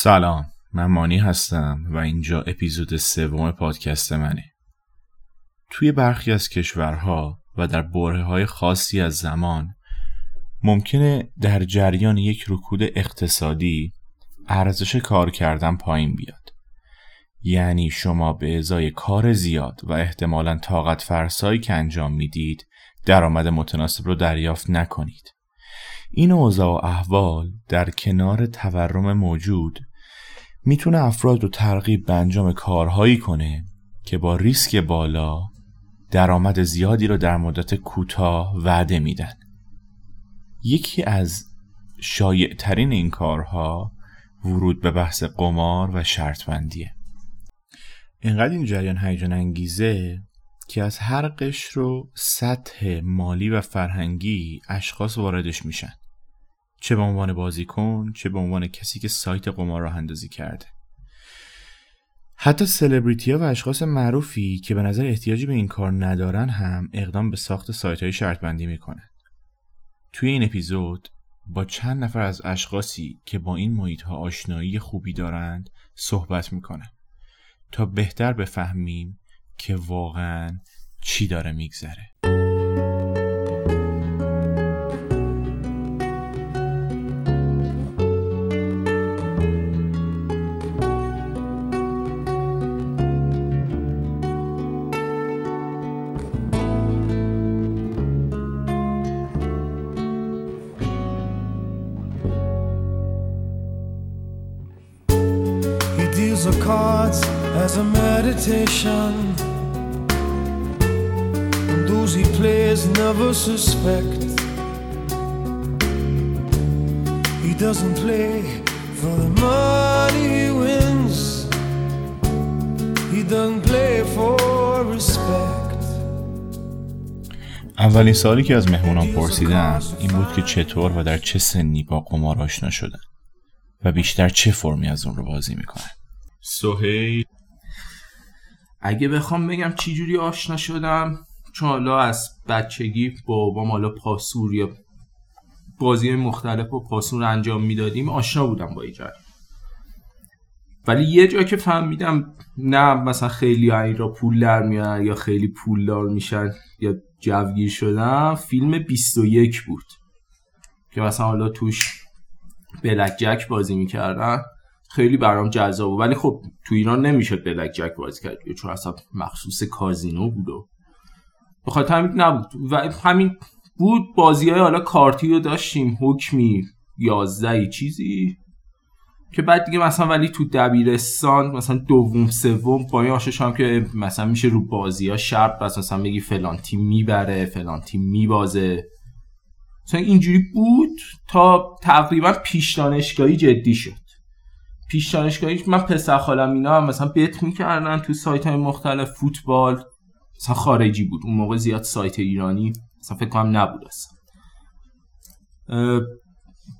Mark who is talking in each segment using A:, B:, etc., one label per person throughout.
A: سلام من مانی هستم و اینجا اپیزود سوم پادکست منه. توی برخی از کشورها و در بره های خاصی از زمان ممکنه در جریان یک رکود اقتصادی ارزش کار کردن پایین بیاد. یعنی شما به ازای کار زیاد و احتمالا طاقت فرسایی که انجام می‌دید درآمد متناسب رو دریافت نکنید. این اوضاع و احوال در کنار تورم موجود می‌تونه افراد رو ترغیب به انجام کارهایی کنه که با ریسک بالا درآمد زیادی رو در مدت کوتاه وعده میدن. یکی از شایع ترین این کارها ورود به بحث قمار و شرط بندیه اینقدر این جریان هیجان انگیزه که از هر قشر و سطح مالی و فرهنگی اشخاص واردش میشن. چه به عنوان بازیکن چه به عنوان کسی که سایت قمار راه اندازی کرده. حتی سلبریتی ها و اشخاص معروفی که به نظر احتیاجی به این کار ندارن هم اقدام به ساخت سایت های شرط بندی می‌کنن. توی این اپیزود با چند نفر از اشخاصی که با این محیط ها آشنایی خوبی دارند صحبت می‌کنن تا بهتر بفهمیم که واقعا چی داره میگذره.
B: As a meditation. And those he plays never suspect. He doesn't play for the money he wins. He doesn't play for respect.
A: اولین سوالی که از مهمونان پرسیدم این بود که چطور و در چه سنی با قمار آشنا شدن و بیشتر چه فرمی از اون رو بازی می‌کنن سهیل
C: اگه بخوام بگم چی جوری آشنا شدم چون حالا از بچگی با بابام حالا پاسور یا بازی مختلف و پاسور انجام می‌دادیم آشنا بودم با ایجاد ولی یه جا که فهمیدم نه مثلا خیلی این را پول در یا خیلی پولدار میشن یا جوگیر شدن فیلم 21 بود. که مثلا حالا توش بلک جک بازی می‌کردن. خیلی برام جذاب بود. ولی خب تو ایران نمیشه بلک جک بازی کرد. چون اصلا مخصوص کازینو بود و بخاطر همین نبود. و همین بود بازی های حالا کارتی رو داشتیم. حکمی یازده چیزی. که بعد دیگه مثلا ولی تو دبیرستان مثلا دوم سوم با این که مثلا میشه رو بازی ها شرط مثلا بگی فلان تیم می‌بره فلان تیم میبازه. مثلا اینجوری بود تا تقریبا پیش دانشگاهی جدی شد. پیش دانشگاهی من پسر خالم اینا هم مثلا بت می‌کردن تو سایت های مختلف فوتبال مثلا خارجی بود. اون موقع زیاد سایت ایرانی مثلا فکر کنم نبود اصلا.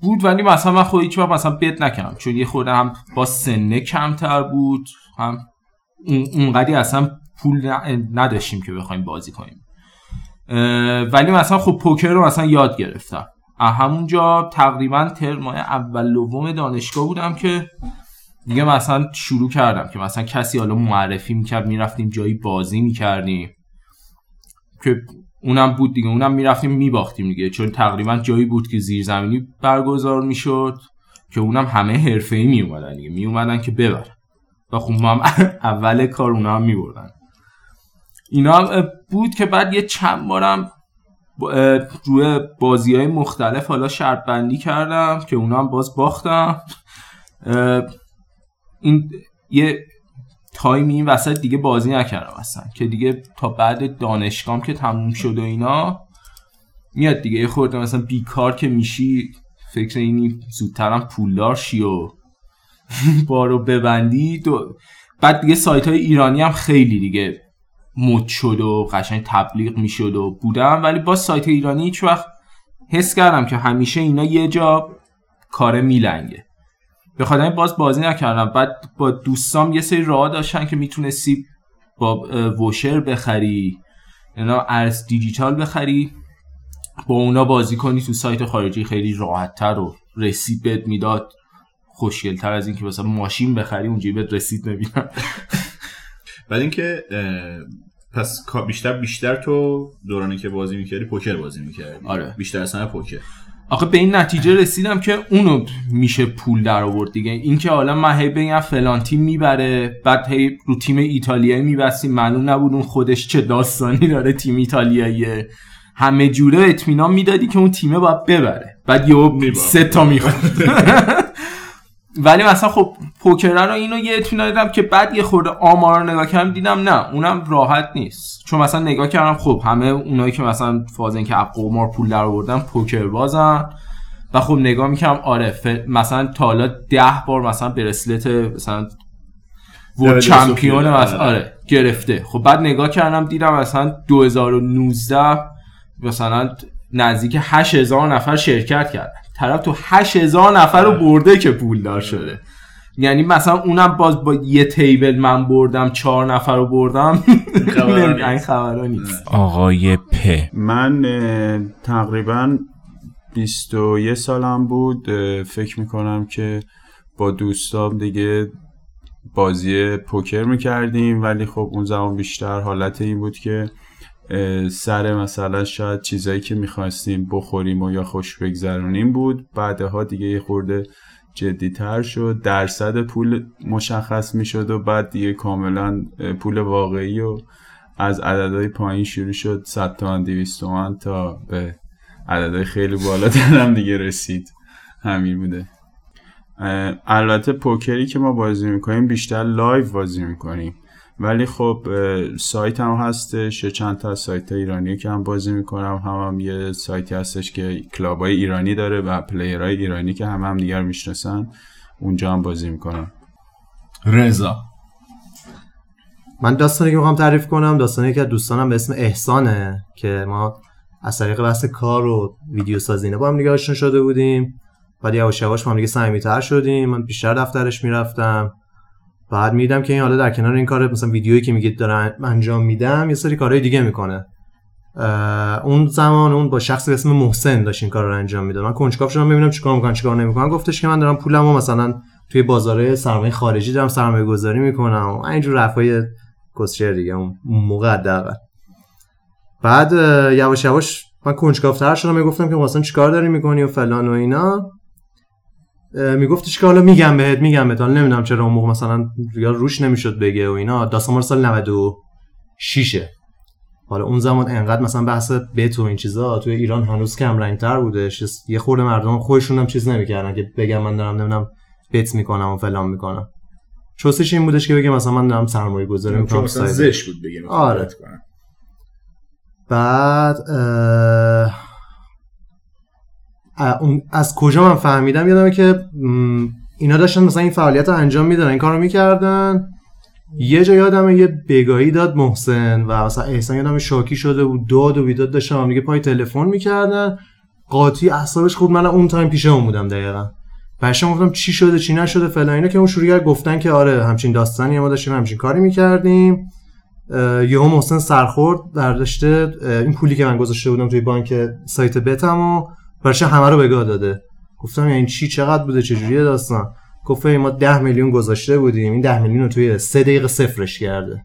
C: بود ولی مثلا من خود هیچ وقت مثلا بت نکردم. چون یه خورده هم با سنه کمتر بود هم اون- اونقدی اصلا پول نداشتیم که بخوایم بازی کنیم. ولی مثلا خب پوکر رو مثلا یاد گرفتم. همونجا تقریبا ترمای اول دوم دانشگاه بودم که دیگه مثلا شروع کردم که مثلا کسی حالا معرفی می‌کرد می‌رفتیم جایی بازی می‌کردیم که اونم بود دیگه اونم می‌رفتیم میباختیم دیگه چون تقریبا جایی بود که زیرزمینی برگزار می‌شد که اونم همه حرفه ای میومدن دیگه میومدن که ببرن و خب اول کار اونا هم میبردن. اینا هم بود که بعد یه چند بارم روی بازی های مختلف حالا شرط بندی کردم که اونا باز باختم. این یه تایمی این وسط دیگه بازی نکردم اصلا که دیگه تا بعد دانشگاهم که تموم شد و اینا میاد دیگه. یه خورده مثلا بیکار که میشی فکر اینی زودترم پولدار شی و بارو ببندی. دو بعد دیگه سایت های ایرانی هم خیلی دیگه مد شد و قشنگ تبلیغ می‌شد و بودم. ولی با سایت ایرانی هیچ وقت حس کردم که همیشه اینا یه جا کار میلنگه. به خاطر باز بازی نکردم. بعد با دوستام یه سری راه داشتن که می‌تونستی با اه، ووشر بخری اینا ارز دیجیتال بخری. با اونا بازی کنی تو سایت خارجی خیلی راحتتر و رسید بهت می‌داد. خوشگل تر از اینکه مثلا ماشین بخری اونجوری بهت رسید نمیدم
D: بعد اینکه پس بیشتر بیشتر تو دورانی که بازی می‌کردی پوکر بازی می‌کردی.
C: آره.
D: بیشتر همه پوکر.
C: آخه به این نتیجه رسیدم که اونو میشه پول در آورد دیگه. اینکه حالا من هی بگم فلان تیم می‌بره بعد هی رو تیم ایتالیایی میبستیم معلوم نبود اون خودش چه داستانی داره تیم ایتالیاییه. همه جوره اطمینان می‌دادی که اون تیمه باید ببره. بعد یهو
D: می‌باخت.
C: سه تا می‌خورد ولی مثلا خب پوکره رو اینو یه اطمینان دادم که بعد یه خورده آمار رو نگاه کردم دیدم نه اونم راحت نیست. چون مثلا نگاه کردم خب همه اونایی که مثلا فازن که از قمار پول در آوردن پوکر بازن. و خب نگاه می‌کنم آره ف... مثلا تا حالا ده بار مثلا برسلت مثلا
D: دبل
C: چمپیون. مثلا آره. گرفته. خب بعد نگاه کردم دیدم مثلا 2019 مثلا نزدیک 8000 نفر شرکت کردن. طرف تو 8000 نفر رو برده که پول دار شده. یعنی مثلا اونم باز با یه تیبل من بردم چهار نفر رو بردم. این خبرها نیست.
D: آقای پ
E: من تقریبا 21 سالم بود. فکر می‌کنم که با دوستام دیگه بازی پوکر می‌کردیم. ولی خب اون زمان بیشتر حالت این بود که سر مثلا شاید چیزایی که می‌خواستیم بخوریم و یا خوش بگذرونیم بود. بعدها دیگه یه خورده جدیتر شد. درصد پول مشخص می‌شد و بعد دیگه کاملا پول واقعی و از عددهای پایین شروع شد. 100 تومن 200 تومن تا به عددهای خیلی بالاتر هم دیگه رسید. همین بوده. البته پوکری که ما بازی می‌کنیم بیشتر live بازی می‌کنیم. ولی خب سایت هم هستش یه چند تا از سایت ایرانی که هم بازی می‌کنم هم, هم یه سایتی هستش که کلاب های ایرانی داره و player های ایرانی که همه هم دیگر می‌شناسن اونجا هم بازی می‌کنم.
D: رضا.
F: من داستانی که می‌خوام تعریف کنم داستانی که از دوستانم به اسم احسانه که ما از طریق بحث کار و ویدیو سازی با هم دیگه آشنا شده بودیم. بعد یواش یواش با هم دیگه صمیمیت‌تر شدیم. من بیشتر دفترش می‌رفتم. بعد میدم که این حالا در کنار این کار مثلا ویدیویی که میگید دارم انجام میدم یه سری کارهای دیگه می‌کنه. اون زمان اون با شخصی به اسم محسن داشت این کار رو انجام می‌داد. من کنجکاو شدم ببینم چیکار می‌کنن چیکار نمی‌کنن. گفتش که من دارم پولمو مثلا توی بازاره سرمایه خارجی دارم سرمایه گذاری می‌کنم اینجور رفای کسچر دیگه اون موقع بعد یواش یواش من کنجکاوتر شدم می‌گفتم که مثلا چیکار داری می‌کنی و فلان و اینا. میگفتش که حالا میگم بهت میگم بهت. حالا نمی‌دونم چرا اون موقع مثلا روش نمی‌شد بگه و اینا. داستان مال سال 96 حالا اون زمان انقدر مثلا بحث بت و این چیزا توی ایران هنوز کم رنگتر بودش یه خورده مردم خودشون هم چیز نمی‌کردن که بگم من دارم نمی‌دونم بت می‌کنم و فلان می‌کنم. چوسش این بودش که بگه مثلا من دارم سرمایه گذاری می‌کنم
D: مثلا زش بود بگیم
F: آره. بعد اه، از کجا من فهمیدم؟ یادمه که اینا داشتن مثلا این فعالیت رو انجام می‌دادن این کار رو می‌کردن. یه جا یادمه یه بگاهی داد محسن و مثلا احسان یادمه شاکی شده بود داد و بیداد داشتن هم دیگه پای تلفن می‌کردن. قاطی اعصابش خود من اون تایم پیش اون بودم دقیقا. برشم گفتم چی شده چی نشده فلان اینا که اون شروع کرد گفتن که آره همچین داستانی ما داشتیم همچین کاری می‌کردیم. یهو محسن سرخورد برداشته این پولی که من گذاشته بودم توی بانک سایت بتم و برش همه رو بگاه داده. گفتم یعنی چی؟ چقدر بوده؟ چجوریه داستان؟ گفت ما ده میلیون گذاشته بودیم. این ده میلیون رو توی سه دقیقه صفرش کرده.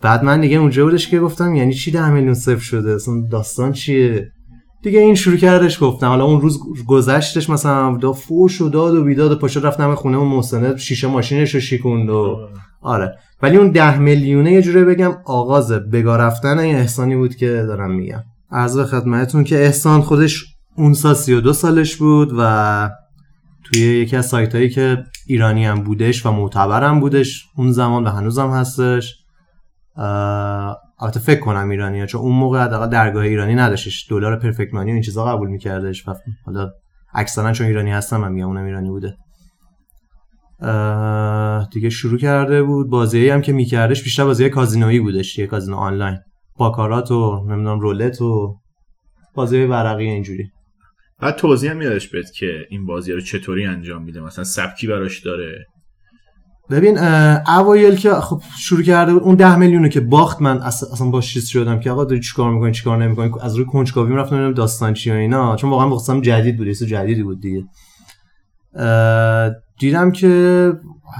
F: بعد من دیگه اونجا بودش که گفتم یعنی چی ده میلیون صفر شده؟ اصلا داستان چیه؟ دیگه این شروع کردش گفتم. حالا اون روز گذشتش مثلا دا فوش و داد و بیداد و پاشو رفتم خونه اون محسنه شیشه ماشینش رو شیکوند و آره. ولی اون ده میلیونه یه جوری بگم آغاز بگا رفتن این احسانی بود که دارم میگم. عرض به خدمتتون که احسان خودش اون سال 32 سالش بود و توی یکی از سایت هایی که ایرانی هم بودش و معتبر هم بودش اون زمان و هنوزم هستش. البته فکر کنم ایرانیه چون اون موقع حداقل درگاه ایرانی نداشتش. دلار پرفکت مانی و این چیزا قبول میکردش. و حالا اکثرا چون ایرانی هستم من میگم اونم ایرانی بوده. دیگه شروع کرده بود. بازی هم که میکردش بیشتر بازی کازینویی بودش. یه کازینو آنلاین. باکارات و نمی‌دونم رولت و بازی ورقی اینجوری.
D: بعد توضیح هم یادش بهت که این بازی رو چطوری انجام میده مثلا سبکی براش داره.
F: ببین اوایل که خب شروع کرده بود اون ده میلیونو که باخت من اص- اصلا باش چیز شدم که آقا داری چیکار می‌کنی چیکار نمی‌کنی؟ از روی کنجکاویم رفتم ببینم داستان چیه اینا. چون واقعا واسم جدید بود چیز جدیدی بود دیگه. دیدم که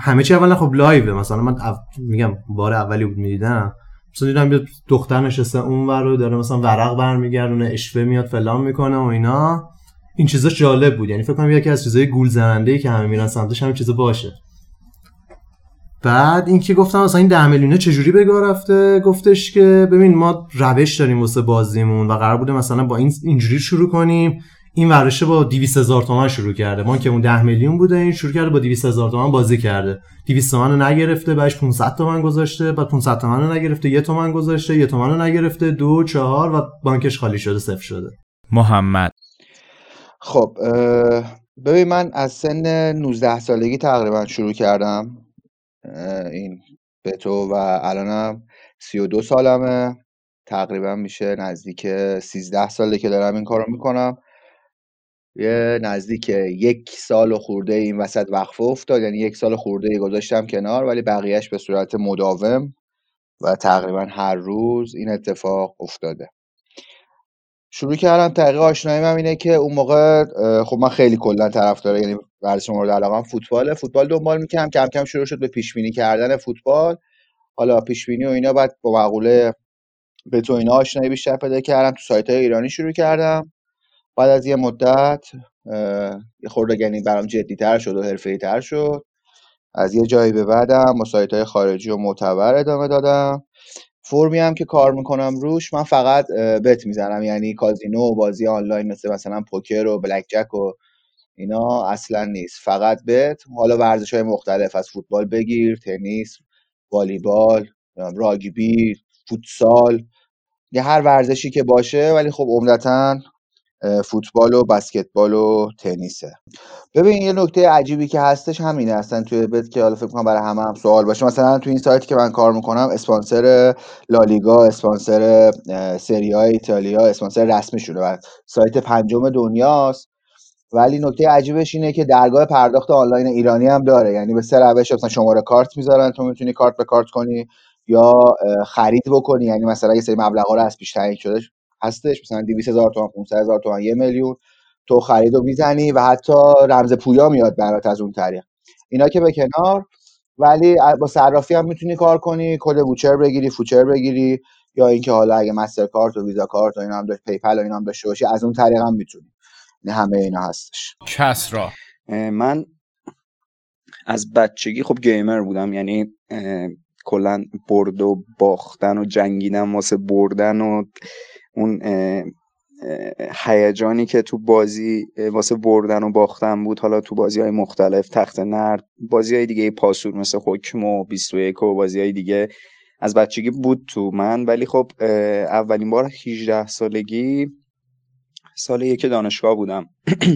F: همه چی اولا خب لایوه مثلا من او- میگم بار اولی بود می‌دیدم. مثلا دیدم یه دختر نشسته اون ور رو داره مثلا ورق برمیگردونه اشوه میاد فلان می‌کنه و اینا. این چیزا جالب بود. یعنی فکر کنم یکی از چیزای گول زننده ای که همه میرن سمتش همین چیزا باشه. بعد اینکه گفتم مثلا این 10 میلیونه چجوری بگاه رفته؟ گفتش که ببین ما روش داریم واسه بازیمون و قرار بوده مثلا با این اینجوری شروع کنیم. این ورشه با 200 هزار تومن شروع کرده. ما که اون 10 میلیون بوده این شروع کرده با 200 هزار تومن بازی کرده. 200 تومن رو نگرفته بعدش 500 تومن گذاشته بعد 500 تومن رو نگرفته یه تومن گذاشته یه تومن رو نگرفته دو چهار و بانکش خالی شده صفر شده.
D: محمد.
G: خب ببین من از سن 19 سالگی تقریبا شروع کردم. این به تو و الانم 32 سالمه. تقریبا میشه نزدیک 13 ساله که دارم این کارو می‌کنم. یه نزدیک یک سال خورده این وسط وقفه افتاد. یعنی یک سال خورده گذاشتم کنار ولی بقیهش به صورت مداوم و تقریبا هر روز این اتفاق افتاده. شروع کردم طریق آشناییم هم اینه که اون موقع خب من خیلی کلا طرفدار یعنی ورزش مورد علاقم فوتباله. فوتبال دنبال می‌کردم. کم کم شروع شد به پیش بینی کردن فوتبال. حالا پیش بینی و اینا بعد با مقوله به تو اینا آشنایی بیشتر پیدا کردم. تو سایت های ایرانی شروع کردم. بعد از یه مدت یه خورده یعنی برام جدیتر شد و حرفه‌ای تر شد. از یه جایی به بعدم با سایت های خارجی و معتبر ادامه دادم. فرمی هم که کار می‌کنم روش من فقط بت می‌زنم. یعنی کازینو و بازی آنلاین مثل مثلا پوکر و بلک جک و اینا اصلا نیست. فقط بت. حالا ورزش های مختلف از فوتبال بگیر تنیس والیبال راگبی فوتسال. یه هر ورزشی که باشه ولی خب عمدتا فوتبال و بسکتبال و تنیسه. ببین یه نکته عجیبی که هستش همینه اصلا توی بت که حالا فکر کنم برای همه هم سوال باشه. مثلا تو این سایتی که من کار می‌کنم اسپانسر لالیگا اسپانسر اه، سری های ایتالیا اسپانسر رسمی شده و سایت پنجم دنیاست. ولی نکته عجیبش اینه که درگاه پرداخت آنلاین ایرانی هم داره. یعنی به سه روش مثلا شماره کارت می‌ذارن تو می‌تونی کارت به کارت کنی یا خرید بکنی. یعنی مثلا یه سری مبلغا رو از پیش تعیین شده هستش. مثلا 200 هزار تومان 500 هزار تومان یه میلیون تو خرید رو می‌زنی و حتی رمز پویا میاد برات از اون طریق. اینا که به کنار ولی با صرافی هم می‌تونی کار کنی کد voucher بگیری voucher بگیری یا اینکه حالا اگه مستر کارت و ویزا کارت و اینا هم داشت PayPal و اینا هم داشته باشی از اون طریق هم می‌تونی. نه همه اینا هستش.
D: کسرا.
H: اه، من از بچگی خب gamer بودم یعنی کلا برد و باختن و جنگیدن واسه بردن و اون هیجانی که تو بازی واسه بردن و باختن بود. حالا تو بازی های مختلف تخت نرد بازی های دیگه پاسور مثل حکم و 21 و بازی های دیگه از بچگی بود تو من. ولی خب اولین بار 18 سالگی سال یک دانشگاه بودم.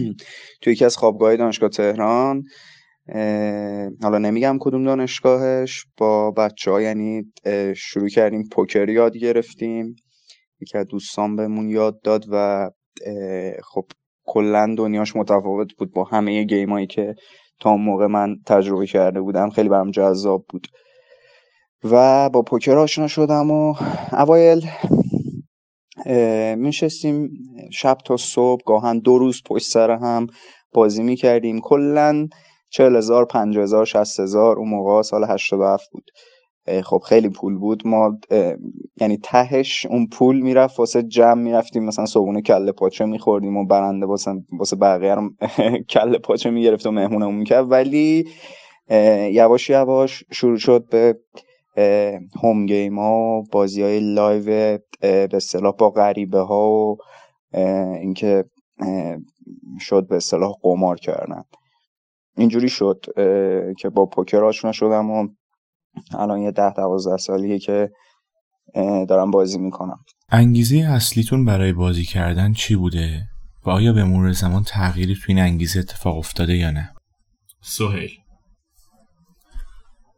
H: تو یکی از خوابگاه دانشگاه تهران. حالا نمیگم کدوم دانشگاهش. با بچه ها یعنی شروع کردیم پوکر یاد گرفتیم. یکی از دوستان بهمون یاد داد و خب کلا دنیاش متفاوت بود با همه گیم هایی که تا اون موقع من تجربه کرده بودم. خیلی برام جذاب بود. و با پوکر آشنا شدم و اوایل میشستیم شب تا صبح گاهن دو روز پشت سر هم بازی می‌کردیم. کلا چهل هزار پنج هزار شست هزار اون موقع سال هفت بود. خب خیلی پول بود. ما یعنی تهش اون پول می‌رفت واسه جمع می‌رفتیم. مثلا صبحونه کله پاچه میخوردیم و برنده واسه بقیه هم کله پاچه می‌گرفت و مهمونمون می‌کرد. ولی یواش یواش شروع شد به home game ها و بازی های live به اصطلاح با غریبه ها و اینکه شد به اصطلاح قمار کردن. اینجوری شد که با پوکر آشنا شدم و الان یه ده دوازده سالیه که دارم بازی می‌کنم
D: انگیزه اصلیتون برای بازی کردن چی بوده؟ و آیا به مرور زمان تغییری تو این انگیزه اتفاق افتاده یا نه؟ سهیل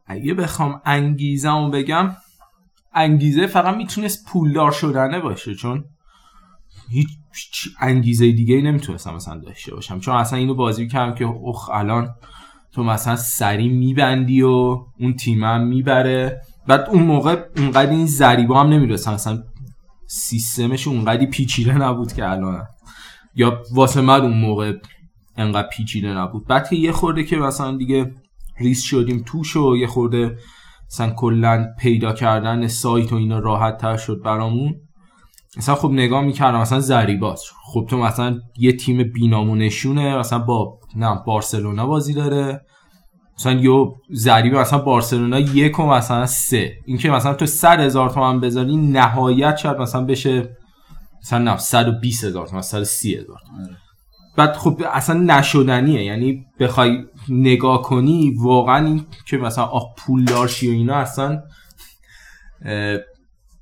C: اگه بخوام انگیزمو بگم انگیزه فقط می‌تونست پولدار شدنه باشه چون هیچ هیچ انگیزه دیگه ای نمی‌تونستم مثلا داشته باشم چون اصلا اینو بازی کردم که اخ الان تو مثلا سری میبندی و اون تیم هم می‌بره. بعد اون موقع اونقدر این ضریبا هم نمی‌رسن اصلا سیستمش اونقدی پیچیده نبود که الان. یا واسه من اون موقع انقدر پیچیده نبود. بعد که یه خورده که مثلا دیگه ریس شدیم توش و یه خورده مثلا کلا پیدا کردن سایت و اینا راحت تر شد برامون. مثلا خب نگاه می‌کردم مثلا زریباز خب تو مثلا یه تیم بینامونشونه مثلا با نه بارسلونا بازی داره. مثلا یو ضریبه مثلا بارسلونا یک و مثلا سه. این که مثلا تو صد هزار تومن بذاری نهایت شاید مثلا بشه مثلا نه صد و بیس هزار تومن صد و سی هزار تومن. بعد خب اصلا نشدنیه. یعنی بخوای نگاه کنی واقعا این که مثلا آه پولدار شی و اینا اصلا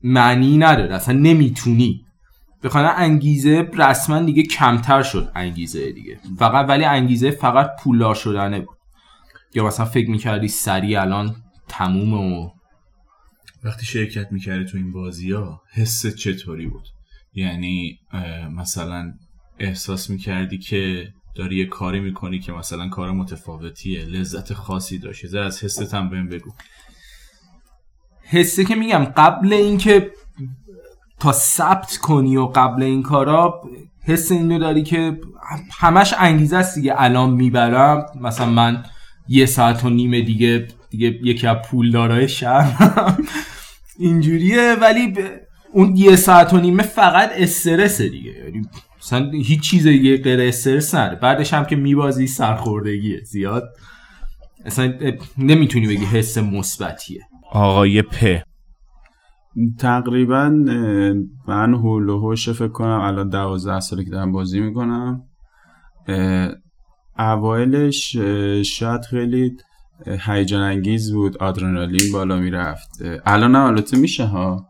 C: معنی نداره اصلا نمی‌تونی. بخواد انگیزه رسما دیگه کمتر شد انگیزه دیگه. فقط ولی انگیزه فقط پولدار شدنه بود. یا مثلا فکر می‌کردی سریع الان تموم و
D: وقتی شرکت می‌کردی تو این بازی ها حس چطوری بود؟ یعنی مثلا احساس می‌کردی که داری یه کاری می‌کنی که مثلا کار متفاوتیه لذت خاصی داشت. یه ذره از حست هم بهم بگو.
C: حسه که میگم قبل اینکه تا ثبت کنی و قبل این کارا حس اینو داری که همش انگیزه است دیگه. الان می‌برم مثلا من یه ساعت و نیم دیگه دیگه یکی از پولدارای شهر اینجوریه. ولی اون یه ساعت و نیمه فقط استرسه دیگه. یعنی مثلا هیچ چیز دیگه غیر استرس نداره. بعدش هم که میبازی سرخوردگیه زیاد. اصلا نمی‌تونی بگی حس مثبتیه.
D: آقای پ.
E: تقریبا من هول و هوش فکر کنم الان دوازده ساله که دارم بازی می‌کنم. اوایلش شاید خیلی هیجان انگیز بود آدرنالین بالا می‌رفت. الان هم البته میشه ها.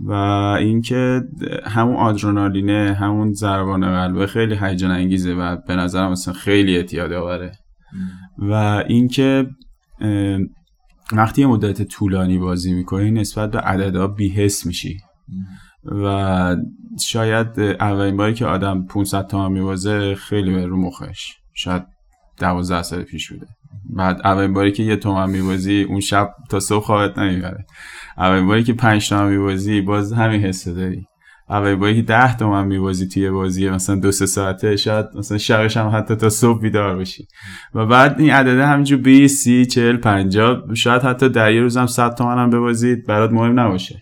E: و اینکه همون آدرنالینه همون ضربان قلبه خیلی هیجان انگیزه و به نظرم مثلا خیلی اعتیاد آوره. و اینکه وقتی یه مدت طولانی بازی می‌کنی نسبت به عددها بیحس میشی. و شاید اولین باری که آدم 500 تومن میبازه خیلی به رو مخش. شاید 12 سال پیش بوده. بعد اولین باری که یه تومن میبازی اون شب تا صبح خوابت نمی‌بره. اولین باری که 5 تومن میبازی باز همین حس داری. اولین باری که 10 تومن میبازی توی بازی مثلا دو سه ساعته شاید مثلا شبش هم حتی تا صبح بیدار بشی. و بعد این عدده همینجور 20 30 40 50 شاید حتی در یه روزم 100 تومن هم ببازید برات مهم نباشه.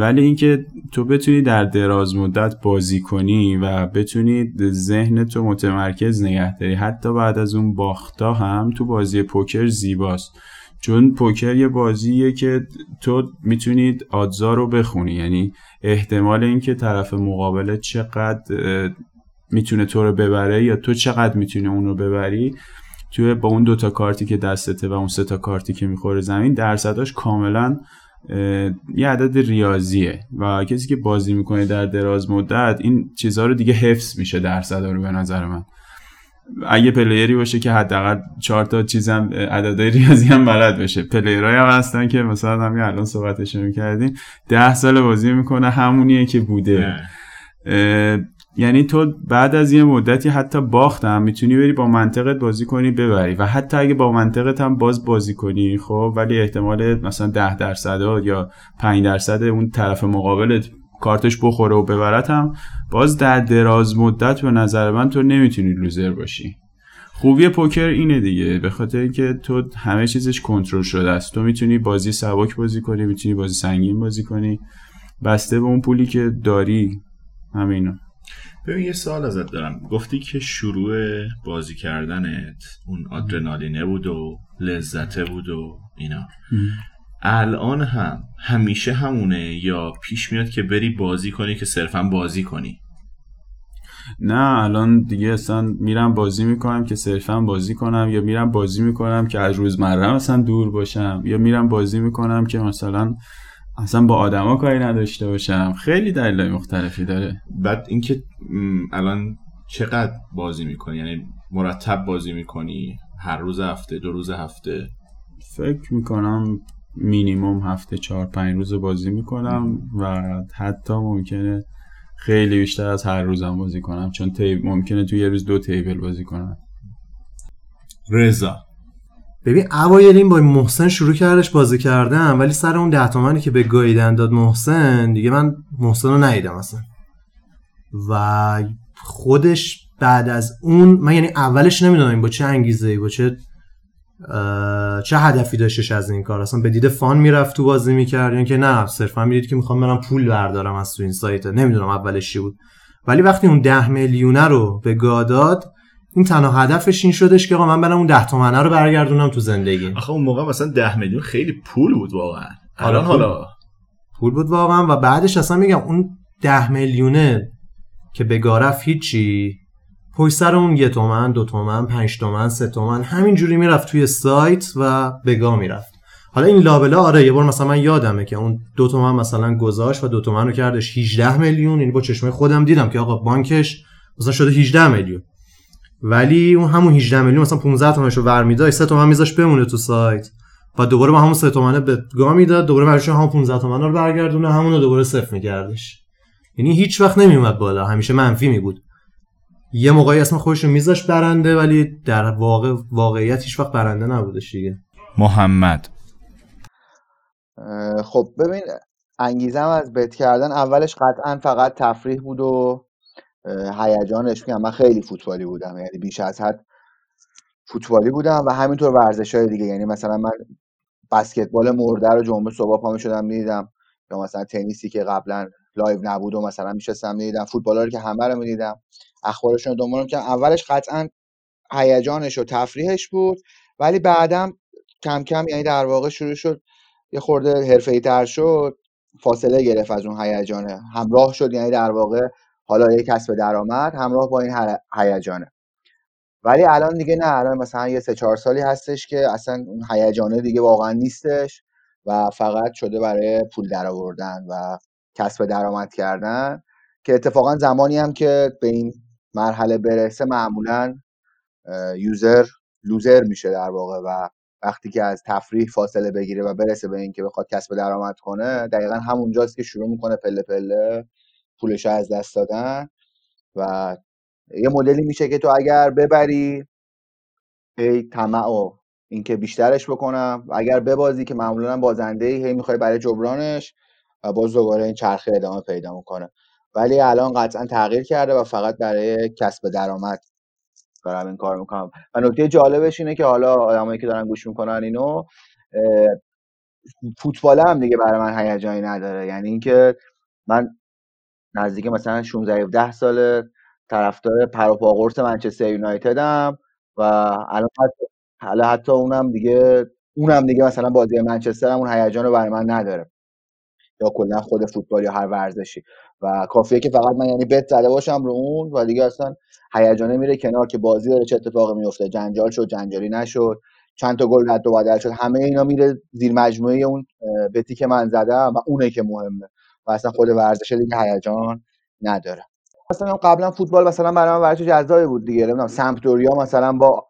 E: ولی اینکه تو بتونی در دراز مدت بازی کنی و بتونی ذهن تو متمرکز نگه داری حتی بعد از اون باختا هم تو بازی پوکر زیباست. چون پوکر یه بازیه که تو می‌تونید آدزا رو بخونی. یعنی احتمال اینکه طرف مقابله چقدر می‌تونه تو رو ببره یا تو چقدر می‌تونی اون رو ببری توی با اون دوتا کارتی که دستته و اون سه تا کارتی که می‌خوره زمین درصداش کاملا یه عدد ریاضیه. و کسی که بازی می‌کنه در دراز مدت این چیزها رو دیگه حفظ میشه درصدا رو به نظر من. اگه پلیری باشه که حداقل چهار تا چیزم عددهای ریاضی هم بلد باشه. پلیرهای هم هستن که مثلا همین الان صحبتش می‌کردیم. ده سال بازی می‌کنه همونیه که بوده. یعنی تو بعد از یه مدتی حتی باختم می‌تونی بری با منطقت بازی کنی ببری. و حتی اگه با منطقت هم باز بازی کنی خب ولی احتمال مثلا ده درصد یا 5 درصد اون طرف مقابلت کارتش بخوره و ببرت هم باز در دراز مدت به نظر من تو نمی‌تونی لوزر باشی. خوبی پوکر اینه دیگه به خاطر اینکه تو همه چیزش کنترل شده است. تو می‌تونی بازی سبک بازی کنی می‌تونی بازی سنگین بازی کنی. بسته به اون پولی که داری. همینا
D: ببین یه سوال ازت دارم. گفتی که شروع بازی کردنت اون آدرنالینه بود و لذته بود و اینا. الان هم همیشه همونه یا پیش میاد که بری بازی کنی که صرفا بازی کنی؟
E: نه الان دیگه اصلا میرم بازی می‌کنم که صرفا بازی کنم یا میرم بازی می‌کنم که از روزمره مثلا دور باشم یا میرم بازی می‌کنم که مثلا اصلا با آدما کاری نداشته باشم. خیلی دلایل مختلفی داره.
D: بعد اینکه الان چقدر بازی می‌کنی؟ یعنی مرتب بازی می‌کنی؟ هر روز هفته دو روز هفته؟
E: فکر می‌کنم مینیموم هفته چهار پنج روز بازی می‌کنم و حتی ممکنه خیلی بیشتر از هر روزم بازی کنم چون تیب ممکنه تو یه روز دو تیبل بازی کنم.
D: رضا.
F: ببین اوایل این با محسن شروع کردش بازی کردم ولی سر اون ده تومنی که به گاییدن داد محسن دیگه من محسن رو ندیدم اصلا. و خودش بعد از اون من یعنی اولش نمی‌دونم با چه انگیزه با چه چه هدفی داشتش از این کار؟ اصلا به دید فان می‌رفت تو بازی می‌کرد؟ یعنی که نه صرفا می‌دید که می‌خوام برم پول بردارم از تو این سایت. نمی‌دونم اولش چی بود. ولی وقتی اون ده میلیونه رو به گاداد این تنها هدفش این شدش که آقا من برم اون ده تومنه رو برگردونم تو زندگی.
D: آخه اون موقع مثلا ده میلیون خیلی پول بود واقعا.
F: آره،
D: الان. حالا؟
F: پول بود واقعا و بعدش اصلا میگم اون ده میلیونه که به گارف هیچی پشت سر اون یه تومن دو تومن پنج تومن سه تومن همینجوری می‌رفت توی سایت و بگاه می‌رفت. حالا این لابلا آره یه بار مثلا من یادمه که اون دو تومن مثلا گذاشت و دو تومن رو کردش 18 میلیون. یعنی با چشمای خودم دیدم که آقا بانکش مثلا شده 18 میلیون. ولی اون همون 18 میلیون مثلا 15 تومنشو ورمیداشت 3 تومن میذاش بمونه تو سایت. و دوباره با همون 3 تومنه به گاه می‌داد دوباره برش همون 15 تومن رو برگردونه همون رو دوباره صفر میکردش. یعنی هیچ وقت نمیومد بالا همیشه منفی می بود یه موقعی اسم خودش رو میذاش برنده ولی در واقع واقعیت هیچ وقت برنده نبودش دیگه.
D: محمد.
G: خب ببین انگیزم از بت کردن اولش قطعا فقط تفریح بود و هیجانش میگم. من خیلی فوتبالی بودم یعنی بیش از حد فوتبالی بودم و همینطور ورزش های دیگه. یعنی مثلا من بسکتبال مرده رو جمعه صبح پا می‌شدم می‌دیدم. یا مثلا تنیسی که قبلا live نبود و مثلا میشستم می‌دیدم فوتبال رو که همه رو می‌دیدم. اخبارشون رو دنبال می‌کردم اولش قطعا هیجانش و تفریحش بود ولی بعدم کم کم یعنی در واقع شروع شد یه خورده حرفه‌ای تر شد فاصله گرفت از اون هیجانه همراه شد یعنی در واقع حالا یه کسب درآمد همراه با این هیجانه ولی الان دیگه نه الان مثلا یه سه چهار سالی هستش که اصلا اون هیجانه دیگه واقعا نیستش و فقط شده برای پول درآوردن و کسب درآمد کردن که اتفاقا زمانی هم که به این مرحله برسه معمولا یوزر لوزر میشه در واقع و وقتی که از تفریح فاصله بگیره و برسه به اینکه بخواد کسب درآمد کنه دقیقا همونجاست که شروع می‌کنه پله پله پولش از دست دادن و یه مدلی میشه که تو اگر ببری هی طمع و اینکه بیشترش بکنم اگر ببازی که معمولا بازنده ای هی می‌خوای برای جبرانش و باز دوباره این چرخه ادامه پیدا می‌کنه. ولی الان قطعا تغییر کرده و فقط برای کسب درآمد دارم این کار می‌کنم. و نکته جالبش اینه که حالا آدمایی که دارن گوش می‌کنن اینو فوتبال هم دیگه برای من هیجانی نداره. یعنی اینکه من نزدیک مثلا 16 17 سال طرفدار پروپاگورس منچستر یونایتدم و الان حتی حتی اونم دیگه اونم دیگه مثلا بازی منچستر هم اون هیجان رو برای من نداره. یا کلا خود فوتبال یا هر ورزشی. و کافیه که فقط من یعنی بت زده باشم رو اون و دیگه اصلا هیجانه میره کنار که بازی داره چه اتفاقی میفته. جنجال شد جنجالی نشد. چند تا گل رد و بدل شد. همه اینا میره زیر مجموعه اون بتی که من زدم و اونه که مهمه. و اصلا خود ورزش دیگه هیجان نداره. مثلا قبلا فوتبال مثلا برای من ورزش جذابی بود دیگه. نمی‌دونم سمپدوریا مثلا با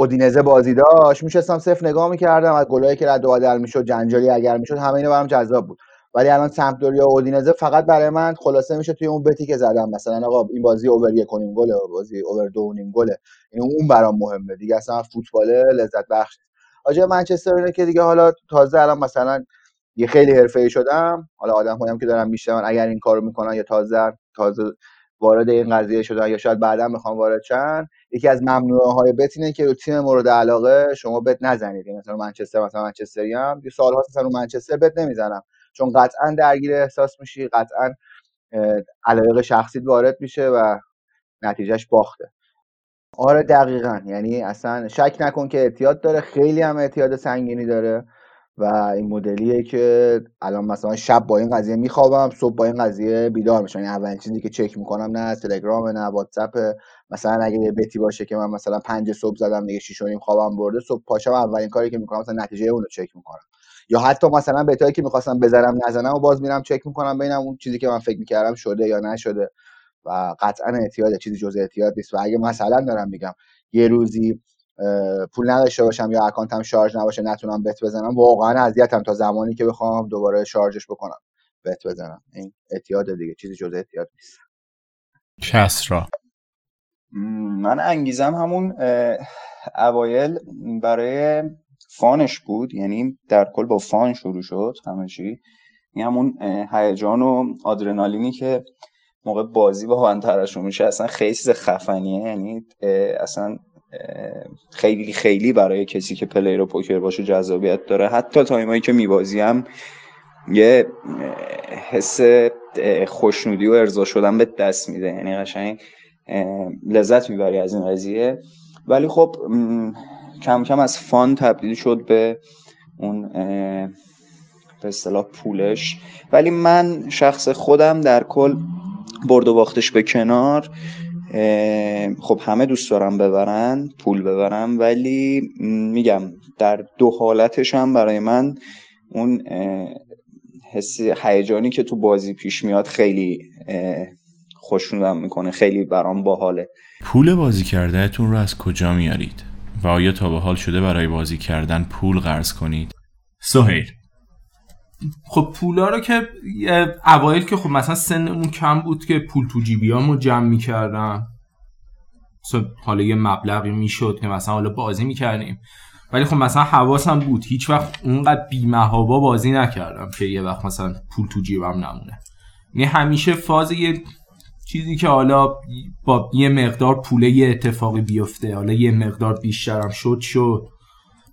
G: اودینزه بازی داشت میشستم صفر نگاه می‌کردم از گلایی که رد و بدل می‌شد جنجالی اگر می‌شد همه اینا برام جذاب بود. ولی الان سمپدوریا و اودینزه فقط برای من خلاصه میشه توی اون بتی که زدم. مثلا آقا این بازی اوور یک و نیم گله بازی اوور دو نیم گله. یعنی اون برام مهمه. دیگه اصلا فوتبال لذت بخش آجا منچستر اینه که دیگه حالا تازه الان مثلا یه خیلی حرفه‌ای شدم. حالا آدم هایم که دارن میشنون اگر این کارو می‌کنن یا تازه تازه وارد این قضیه شدن یا شاید بعدا می‌خوام وارد شن یکی از ممنوعه های بت اینه که رو تیم مورد علاقه شما بت نزنید. یعنی مثلا منچستر مثلا منچستری هم یه سال هاست مثلا منچستر بت نمی‌زنم. چون قطعا درگیر احساس میشی قطعا علایق شخصیت وارد میشه و نتیجهش باخته. آره دقیقا. یعنی اصلا شک نکن که اعتیاد داره. خیلی هم اعتیاد سنگینی داره. و این مدلیه که الان مثلا شب با این قضیه میخوابم صبح با این قضیه بیدار میشم. یعنی اولین چیزی که چک می‌کنم نه تلگرام نه واتساپ. مثلا اگه یه بتی باشه که من مثلا پنج صبح زدم دیگه شیش و نیم خوابم برده صبح پاشم اولین کاری که می‌کنم مثلا نتیجه اون رو چک می‌کنم. یا حتی مثلا بتایی که می‌خواستم بذارم نزنم و باز میرم چک می‌کنم ببینم اون چیزی که من فکر می‌کردم شده یا نشده. و قطعا اعتیاد چیزی جز اعتیاد نیست. و اگه مثلا دارم میگم یه روزی پول نداشته باشم یا اکانتم شارژ نباشه نتونم بت بزنم. واقعا اذیتم تا زمانی که بخوام دوباره شارژش بکنم بت بزنم. این اعتیاد دیگه چیزی جز اعتیاد نیست.
D: کسرا.
H: من انگیزم همون اوایل برای فانش بود یعنی در کل با فان شروع شد همه چی. این همون اه، هیجان و آدرنالینی که موقع بازی باهاش ترشح میشه اصلا خیلی چیز خفنیه. یعنی اصلا خیلی خیلی برای کسی که player پوکر باشه جذابیت داره. حتی تایمایی که میبازیم یه حس خوشنودی و ارضا شدن به دست میده. یعنی قشنگ لذت می‌بری از این قضیه. ولی خب کم کم از fun تبدیل شد به اون به اصطلاح پولش. ولی من شخص خودم در کل برد و باختش به کنار. خب همه دوست دارم ببرن پول ببرم ولی میگم در دو حالتش هم برای من اون حسی هیجانی که تو بازی پیش میاد خیلی خوشنودم می‌کنه خیلی برام باحاله.
D: پول بازی کردهتون رو از کجا میارید؟ و آیا تا به حال شده برای بازی کردن پول قرض کنید؟ سهیل.
C: خب پولا رو که اوایل که خب مثلا سنمون کم بود که پول تو جیبیامو جمع می‌کردم. حالا یه مبلغی می‌شد که مثلا حالا بازی می‌کردیم. ولی خب مثلا حواسم بود. هیچ وقت اونقدر بیمهابا بازی نکردم که یه وقت مثلا پول تو جیبم نمونه. یعنی همیشه فاز یه چیزی که حالا با یه مقدار پوله یه اتفاقی بیفته حالا یه مقدار بیشترم شد شد.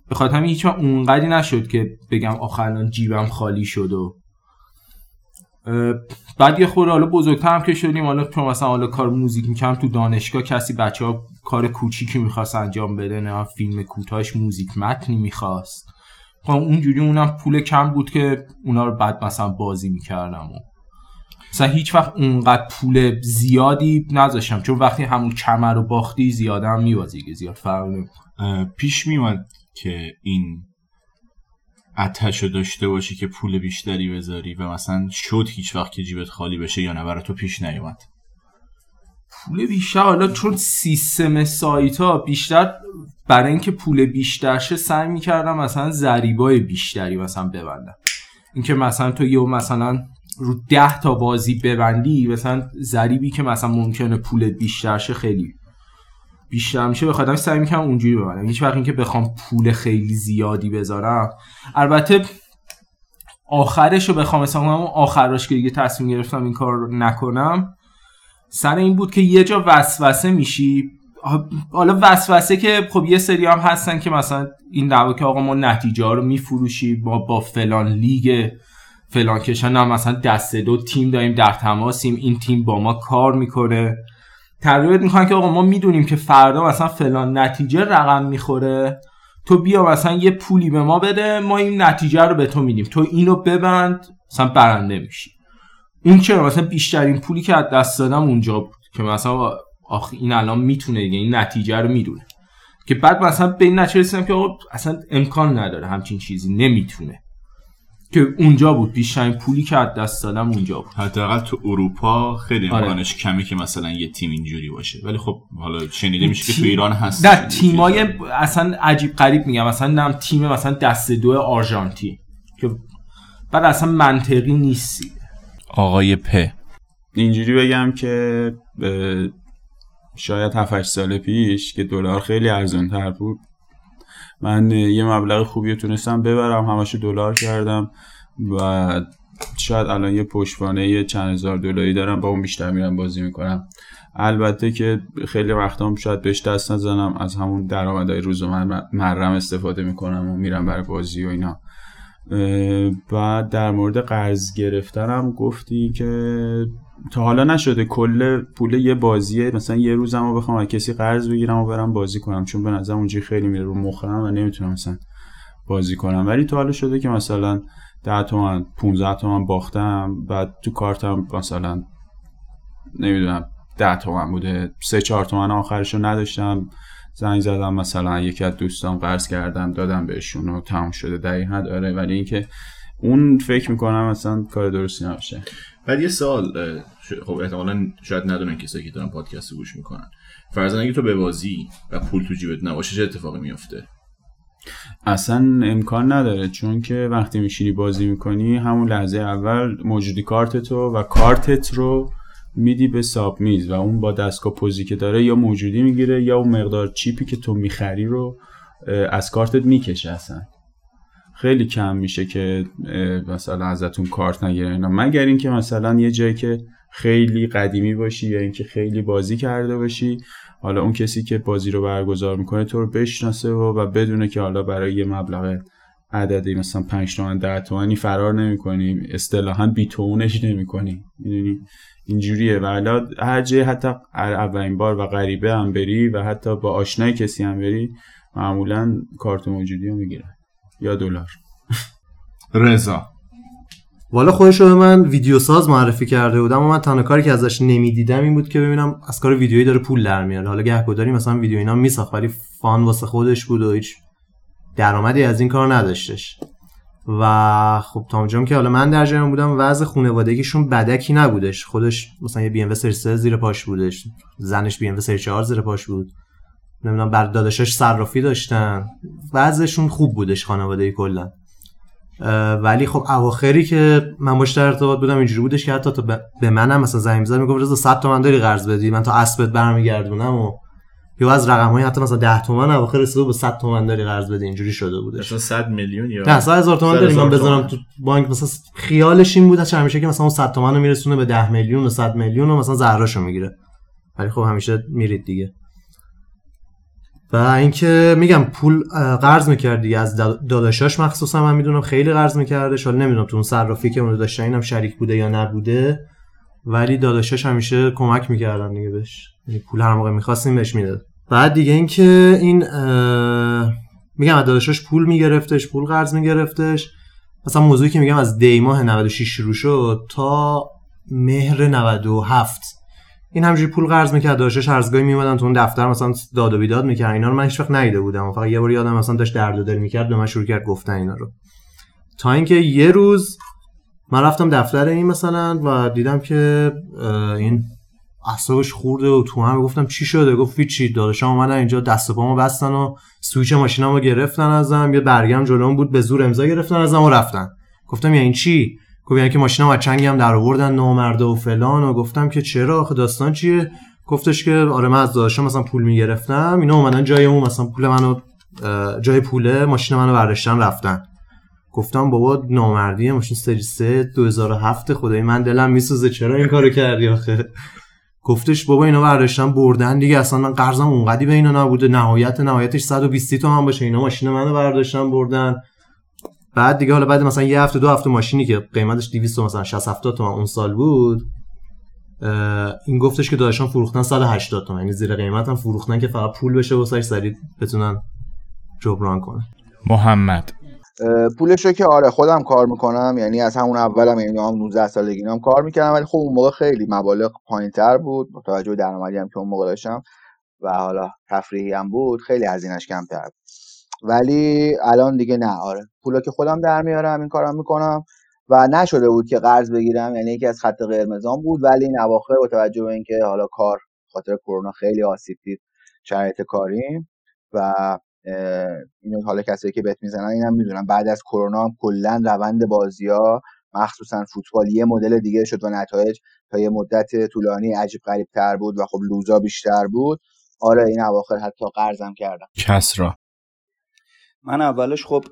C: به خاطر همین هیچ اونقدری نشد که بگم آخر جیبم خالی شد و بعد یه خورده حالا بزرگتر هم که شدیم حالا چون مثلا حالا کار موزیک می‌کنم تو دانشگاه کسی بچه ها کار کوچیکی می‌خواست انجام بده نه فیلم کوتاهش موزیک متنی می‌خواست. خب اونجوری اونم پول کم بود که اونا رو بعد مثلا بازی می‌کردم و مثلا هیچ وقت اونقدر پول زیادی نذاشتم چون وقتی همون کمر رو باختی زیاده هم میبازی که زیاد فرق
D: پیش میومد که این اتش رو داشته باشی که پول بیشتری بذاری و مثلا شد هیچ وقت که جیبت خالی بشه یا نه برای تو پیش نیومد.
C: پول بیشتر حالا چون سیستم سایت ها بیشتر برای اینکه پول بیشتر شه سعی می‌کردم مثلا ضریبای بیشتری مثلا ببندم. اینکه مثلا تو یه مثلا رو ده تا بازی ببندی مثلا ضریبی که مثلا ممکنه پول بیشتر شه خیلی بیشتر میشه بخاطر سعی می‌کنم اونجوری ببرم. هیچ وقت اینکه بخوام پول خیلی زیادی بذارم. البته آخرش رو بخوام مثلا اون آخرش که دیگه تصمیم گرفتم این کار رو نکنم سر این بود که یه جا وسوسه میشی. حالا وسوسه که خب یه سری هم هستن که مثلا این دعوا که آقا ما نتیجه رو میفروشی با با فلان لیگ فلان کشن هم مثلا دست دو تیم داریم در تماسیم این تیم با ما کار می‌کنه. ترغیبت می‌کنن که آقا ما می‌دونیم که فردا مثلا فلان نتیجه رقم می‌خوره. تو بیا مثلا یه پولی به ما بده ما این نتیجه رو به تو میدیم. تو اینو ببند مثلا برنده میشی. اون چرا؟ مثلا بیشترین پولی که از دست دادم اونجا بود که مثلا آخ این الان می‌تونه دیگه این نتیجه رو می‌دونه. که بعد مثلا به این نتیجه رسیدم که آقا اصلا امکان نداره همچین چیزی نمی‌تونه. که اونجا بود. بیشترین پولی که از دست دادم اونجا بود.
D: حداقل تو اروپا خیلی آره. امکانش کمی که مثلا یه تیم اینجوری باشه. ولی خب حالا شنیده میشه که تو ایران هست.
C: نه تیمای اصلا عجیب غریب میگم. مثلا نم تیم مثلا دست دو آرژانتین. که بعد اصلا منطقی نیستی.
D: آقای پ.
E: اینجوری بگم که شاید 7 سال پیش که دلار خیلی ارزان تر بود. من یه مبلغ خوبی تونستم ببرم همشو دلار کردم و شاید الان یه پشتوانه چند هزار دلاری دارم با اون بیشتر میرم بازی می‌کنم. البته که خیلی وقتام شاید بهش دست نزنم از همون درآمدهای روز من مرم استفاده می‌کنم و میرم برای بازی و اینا. بعد در مورد قرض گرفتنم گفتی که تا حالا نشده. کل پول یه بازیه. مثلا یه روزم رو بخوام از کسی قرض بگیرم و برم بازی کنم. چون به نظر اونجا خیلی میره رو مخم و نمی‌تونم مثلا بازی کنم. ولی تا حالا شده که مثلا 10 تومن 15 تومن باختم. بعد تو کارتم مثلا نمی‌دونم 10 تومن بوده. 3 4 تومن آخرش رو نداشتم. زنگ زدم مثلا یکی از دوستان قرض کردم. دادم بهشون و تمام شده. دقیقا داره ولی اینکه اون فکر می‌کنم مثلا کار درستی نباشه.
D: بعد یه سال خب احتمالا شاید ندونن کسایی که دارن پادکست گوش می‌کنن. فرضاً اگه تو به بازی و پول تو جیبت نباشه چه اتفاقی میفته
E: اصلا امکان نداره چون که وقتی میشینی بازی می‌کنی همون لحظه اول موجودی کارت تو و کارتت رو میدی به ساب میز و اون با دستگاه پوزی که داره یا موجودی می‌گیره یا اون مقدار چیپی که تو می‌خری رو از کارتت می‌کشه اصلا. خیلی کم میشه که مثلا ازتون کارت نگیره اینا. مگر اینکه مثلا یه جایی که خیلی قدیمی باشی یا اینکه خیلی بازی کرده باشی حالا اون کسی که بازی رو برگزار می‌کنه تو رو بشناسه و, و بدونه که حالا برای یه مبلغ عددی مثلا 5 تومن 10 تومنی فرار نمی‌کنی. اصطلاحا بیتونش نمی‌کنی. می‌دونی؟ اینجوریه. و حالا هر جای حتی اولین بار و غریبه هم بری و حتی با آشنای کسی هم بری معمولا کارت موجودی رو می‌گیرن. یا دلار.
D: رضا.
F: والا خودش رو به من ویدیو ساز معرفی کرده بودم و من تنها کاری که ازش نمی‌دیدم این بود که ببینم از کار ویدیویی داره پول در میاره. حالا گهگداری مثلا ویدیو اینا میساخت ولی فان واسه خودش بود و هیچ درآمدی از این کار نداشتش. و خب تا اونجام که حالا من در جریان بودم وضع خانوادگیشون بدکی نبودش. خودش مثلا یه بی ام سری 3 زیر پاش بودش. زنش بی ام سری 4 زیر پاش بود. نمی‌دونم بر داداشش صرافی داشتن. وضعشون خوب بودش خانواده کلا. ولی خب اواخری که من باش در ارتباط بودم اینجوری بودش که حتی تا به منم مثلا زنگ می‌زد می‌گفت رضا 100 تومن داری قرض بدی؟ من تا اسبت برمیگردونم و یا از رقم های حتی مثلا 10 تومن اواخر رسیده به 100 تومن داری قرض بدی اینجوری شده بودش.
D: مثلا 100 میلیون یا
F: نه 100 هزار تومن داری. من بذارم تو بانک مثلا خیالش این بود همیشه که مثلا اون 100 تومن رو میرسونه به 10 میلیون و 100 میلیون و مثلا ذرهاشو می‌گیره. ولی خب همیشه میرید دیگه. و اینکه میگم پول قرض می‌کرد دیگه از داداشاش مخصوصا من می‌دونم خیلی قرض می‌کرده حالا نمی‌دونم تو اون صرافی که اون داشتن اینم شریک بوده یا نبوده. ولی داداشاش همیشه کمک می‌کردن دیگه بهش. یعنی پول هر موقع می‌خواستیم بهش می‌داد بعد دیگه اینکه این میگم از داداشاش پول میگرفتش پول قرض میگرفتش. مثلا موضوعی که میگم از دی ماه 96 شروع شد تا مهر 97 این همجوری پول قرض می‌کرد داشتش ارزگاهی میومدن تو اون دفتر مثلا داد و بیداد می‌کرد. اینا رو من هیچ وقت بودم. فقط یه بار یادم مثلا داشت درد و دل می‌کرد به من شروع کرد گفتن اینا رو. تا اینکه یه روز من رفتم دفتر این مثلا و دیدم که این اعصابش خورده و تو هم گفتم چی شده؟ گفت چی داداشم اومدن اینجا دست و پامو بستن و سویچ ماشینمو گرفتن ازم. یه برگم جلوم بود به زور امضا گرفتن ازم و رفتن. گفتم یعنی چی؟ گفت یعنی که ماشینم از چنگی هم در آوردن نامرده و فلان و گفتم که چرا؟ آخه داستان چیه؟ گفتش که آره من از داداشم مثلا پول می‌گرفتم اینا اومدن جای اون مثلا پول منو جای پوله ماشین منو برداشتن رفتن. گفتم بابا نامردیه ماشین سری 3 2007 خدای من دلم میسوزه چرا این کارو کردی آخه؟ گفتش بابا اینا برداشتن بردن دیگه اصلا من قرضم اونقدی به اینا نبوده نهایت نهایتش 120 تومن باشه. اینا ماشین منو برداشتن بردن. بعد دیگه حالا بعد مثلا یه هفته دو هفته ماشینی که قیمتش 200 مثلا 60 70 تومن اون سال بود این گفتش که داداشان فروختن 180 تومن. یعنی زیر قیمت هم فروختن که فقط پول بشه واسه سری بتونن جبران کنه
D: محمد.
G: پولش رو که آره خودم کار می‌کنم. یعنی از همون اولم یعنی هم 19 سالگی هم کار می‌کردم. ولی خب اون موقع خیلی مبالغ پایینتر بود. با توجه به درآمدی هم که اون موقع داشتم و حالا تفریحی هم بود خیلی هزینه‌اش کمتر بود. ولی الان دیگه نه آره. پولا که خودم در میارم این کارم می‌کنم و نشده بود که قرض بگیرم یعنی یکی از خط قرمزان بود ولی این اواخر با توجه به اینکه حالا کار خاطر کرونا خیلی آسیب دید شرایط کاریم و اینو حالا کسایی که بهت می‌زنن اینم می‌دونم بعد از کرونا هم کلا روند بازی ها مخصوصا فوتبال یه مدل دیگه شد و نتایج تا یه مدت طولانی عجیب غریب تر بود و خب لوزا بیشتر بود. آره این اواخر حتی قرضم کردم.
D: کسرا.
H: من اولش خب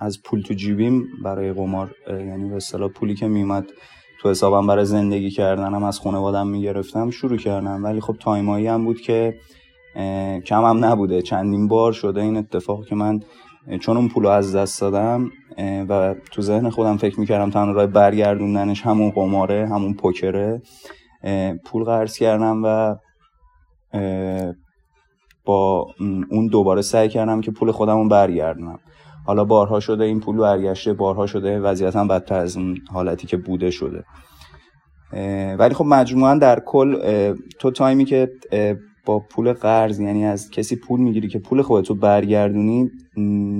H: از پول تو جیبیم برای قمار یعنی به اصطلاح پولی که میومد تو حسابم برای زندگی کردنم از خانوادم می‌گرفتم شروع کردم. ولی خب تایمایی هم بود که کم هم نبوده. چندین بار شده این اتفاق که من چون اون پول از دست دادم و تو ذهن خودم فکر می‌کردم تنها راه برگردوندنش همون قماره همون پوکره پول قرض کردم و با اون دوباره سعی کردم که پول خودم برگردونم. حالا بارها شده این پول برگشته بارها شده وضعیتم بدتر از اون حالتی که بوده شده. ولی خب مجموعا در کل تو تایمی که با پول قرض یعنی از کسی پول می‌گیری که پول خودتو برگردونی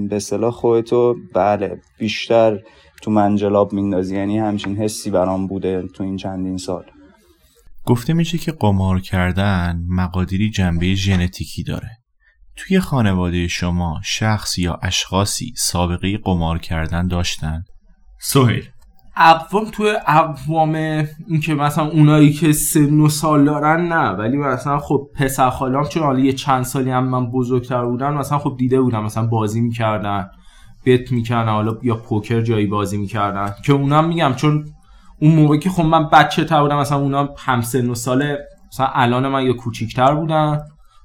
H: به اصطلاح خودتو بله بیشتر تو منجلاب میندازی. یعنی همچین حسی برام بوده تو این چندین سال.
D: گفته میشه که قمار کردن مقادیری جنبه ژنتیکی داره توی خانواده شما شخص یا اشخاصی سابقه قمار کردن داشتن؟ سهیل
C: اقوام توی اقوام این که مثلا اونایی که سن و سال دارن نه ولی مثلا خب پسر خالام چون حالا یه چند سالی هم من بزرگتر بودم مثلا خب دیده بودم مثلا بازی می‌کردن بت می‌کردن حالا یا پوکر جایی بازی می‌کردن که اونم میگم چون اون موقع که خب من بچه تر بودم مثلا اونا هم سن و ساله مثلا الان من یا کوچیکتر بودن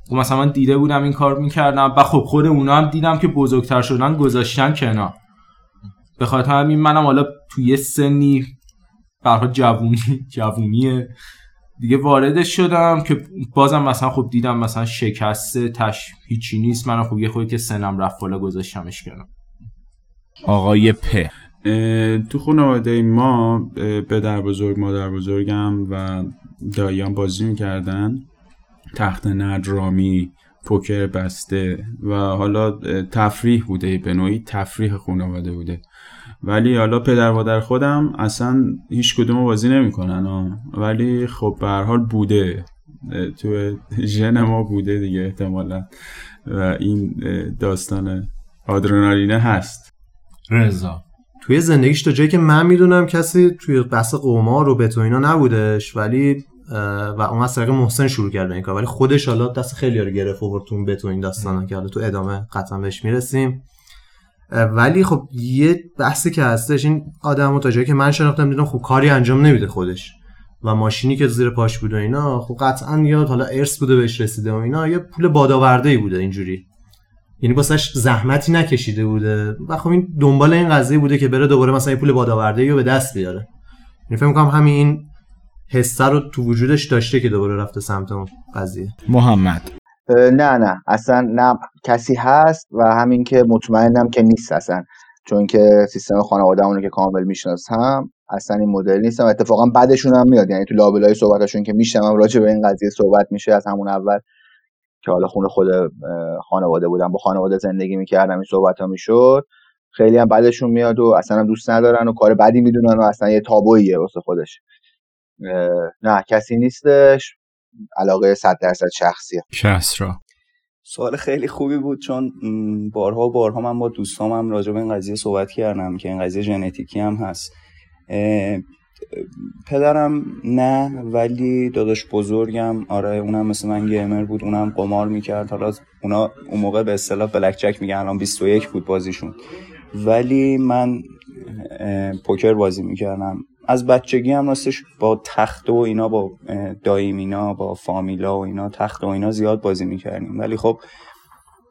C: خب مثلا من دیده بودم این کار می‌کردم و خب خود اونا هم دیدم که بزرگتر شدن گذاشتن کنار. به خاطر همین منم حالا توی یه سنی برها جوونی جوونیه. دیگه واردش شدم که بازم مثلا خب دیدم مثلا شکسته تش هیچی نیست. من خب یه خودی که سنم رفت بالا گذاشتمش کنم
D: آقای پ.
E: اه، تو خانواده ما اه، پدر بزرگ مادر بزرگم و داییان بازی می‌کردن. تخت نرد رامی پوکر بسته و حالا تفریح بوده به نوعی تفریح خانواده بوده. ولی حالا پدر مادر خودم اصلا هیچ کدوم بازی نمی‌کنن ولی خب به هر حال بوده. تو ژن ما بوده دیگه احتمالا. و این داستان آدرنالینه هست.
D: رضا.
F: توی زندگیش تا جایی که من می‌دونم کسی توی بحث قمار و بت و اینا نبودش ولی و اون از طریق محسن شروع کرده این کار. ولی خودش حالا دست خیلی رو گرفت و تو اون بت و این داستانا که حالا تو ادامه قطعا بهش می‌رسیم. ولی خب یه بحثی که هستش این آدمو تا جایی که من شناختم دیدم خب کاری انجام نمیده خودش. و ماشینی که زیر پاش بود و اینا خب قطعا یا حالا ارث بوده بهش رسیده و اینا یا پول بادآورده ای بوده اینجوری. یعنی واسش زحمتی نکشیده بوده. و خب این دنبال این قضیه بوده که بره دوباره مثلا پول بادآورده رو به دست بیاره. یعنی فکر می‌کنم همین این حسه رو تو وجودش داشته که دوباره رفته سمت اون قضیه.
D: محمد.
G: نه نه. اصلا نه. کسی هست و همین که مطمئنم که نیست اصلا. چون که سیستم خانواده‌مون رو که کامل می‌شناسم اصلا این مدل نیستم. اتفاقا بعدشون هم میاد. یعنی تو لابلای صحبتاشون که میشنم راجع به این قضیه صحبت میشه از همون اول که حالا خونه خود خانواده بودم با خانواده زندگی می‌کردم این صحبت ها می‌شد. خیلی هم بعدشون میاد و اصلا هم دوست ندارن و کار بدی می‌دونن و اصلا یه تابوییه واسه خودش. نه کسی نیستش. علاقه صد درصد شخصیه.
D: کسرا.
H: سوال خیلی خوبی بود چون بارها و بارها من با دوستام هم راجع به این قضیه صحبت کردم که این قضیه ژنتیکی هم هست. پدرم نه ولی داداش بزرگم آره اونم مثل من گیمر بود اونم قمار می‌کرد. حالا اونا اون موقع به اصطلاح بلک جک میگن الان 21 بود بازیشون. ولی من پوکر بازی می‌کردم. از بچگی هم راستش با تخت و اینا با اینا با فامیلا و اینا تخت و اینا زیاد بازی می‌کردیم. ولی خب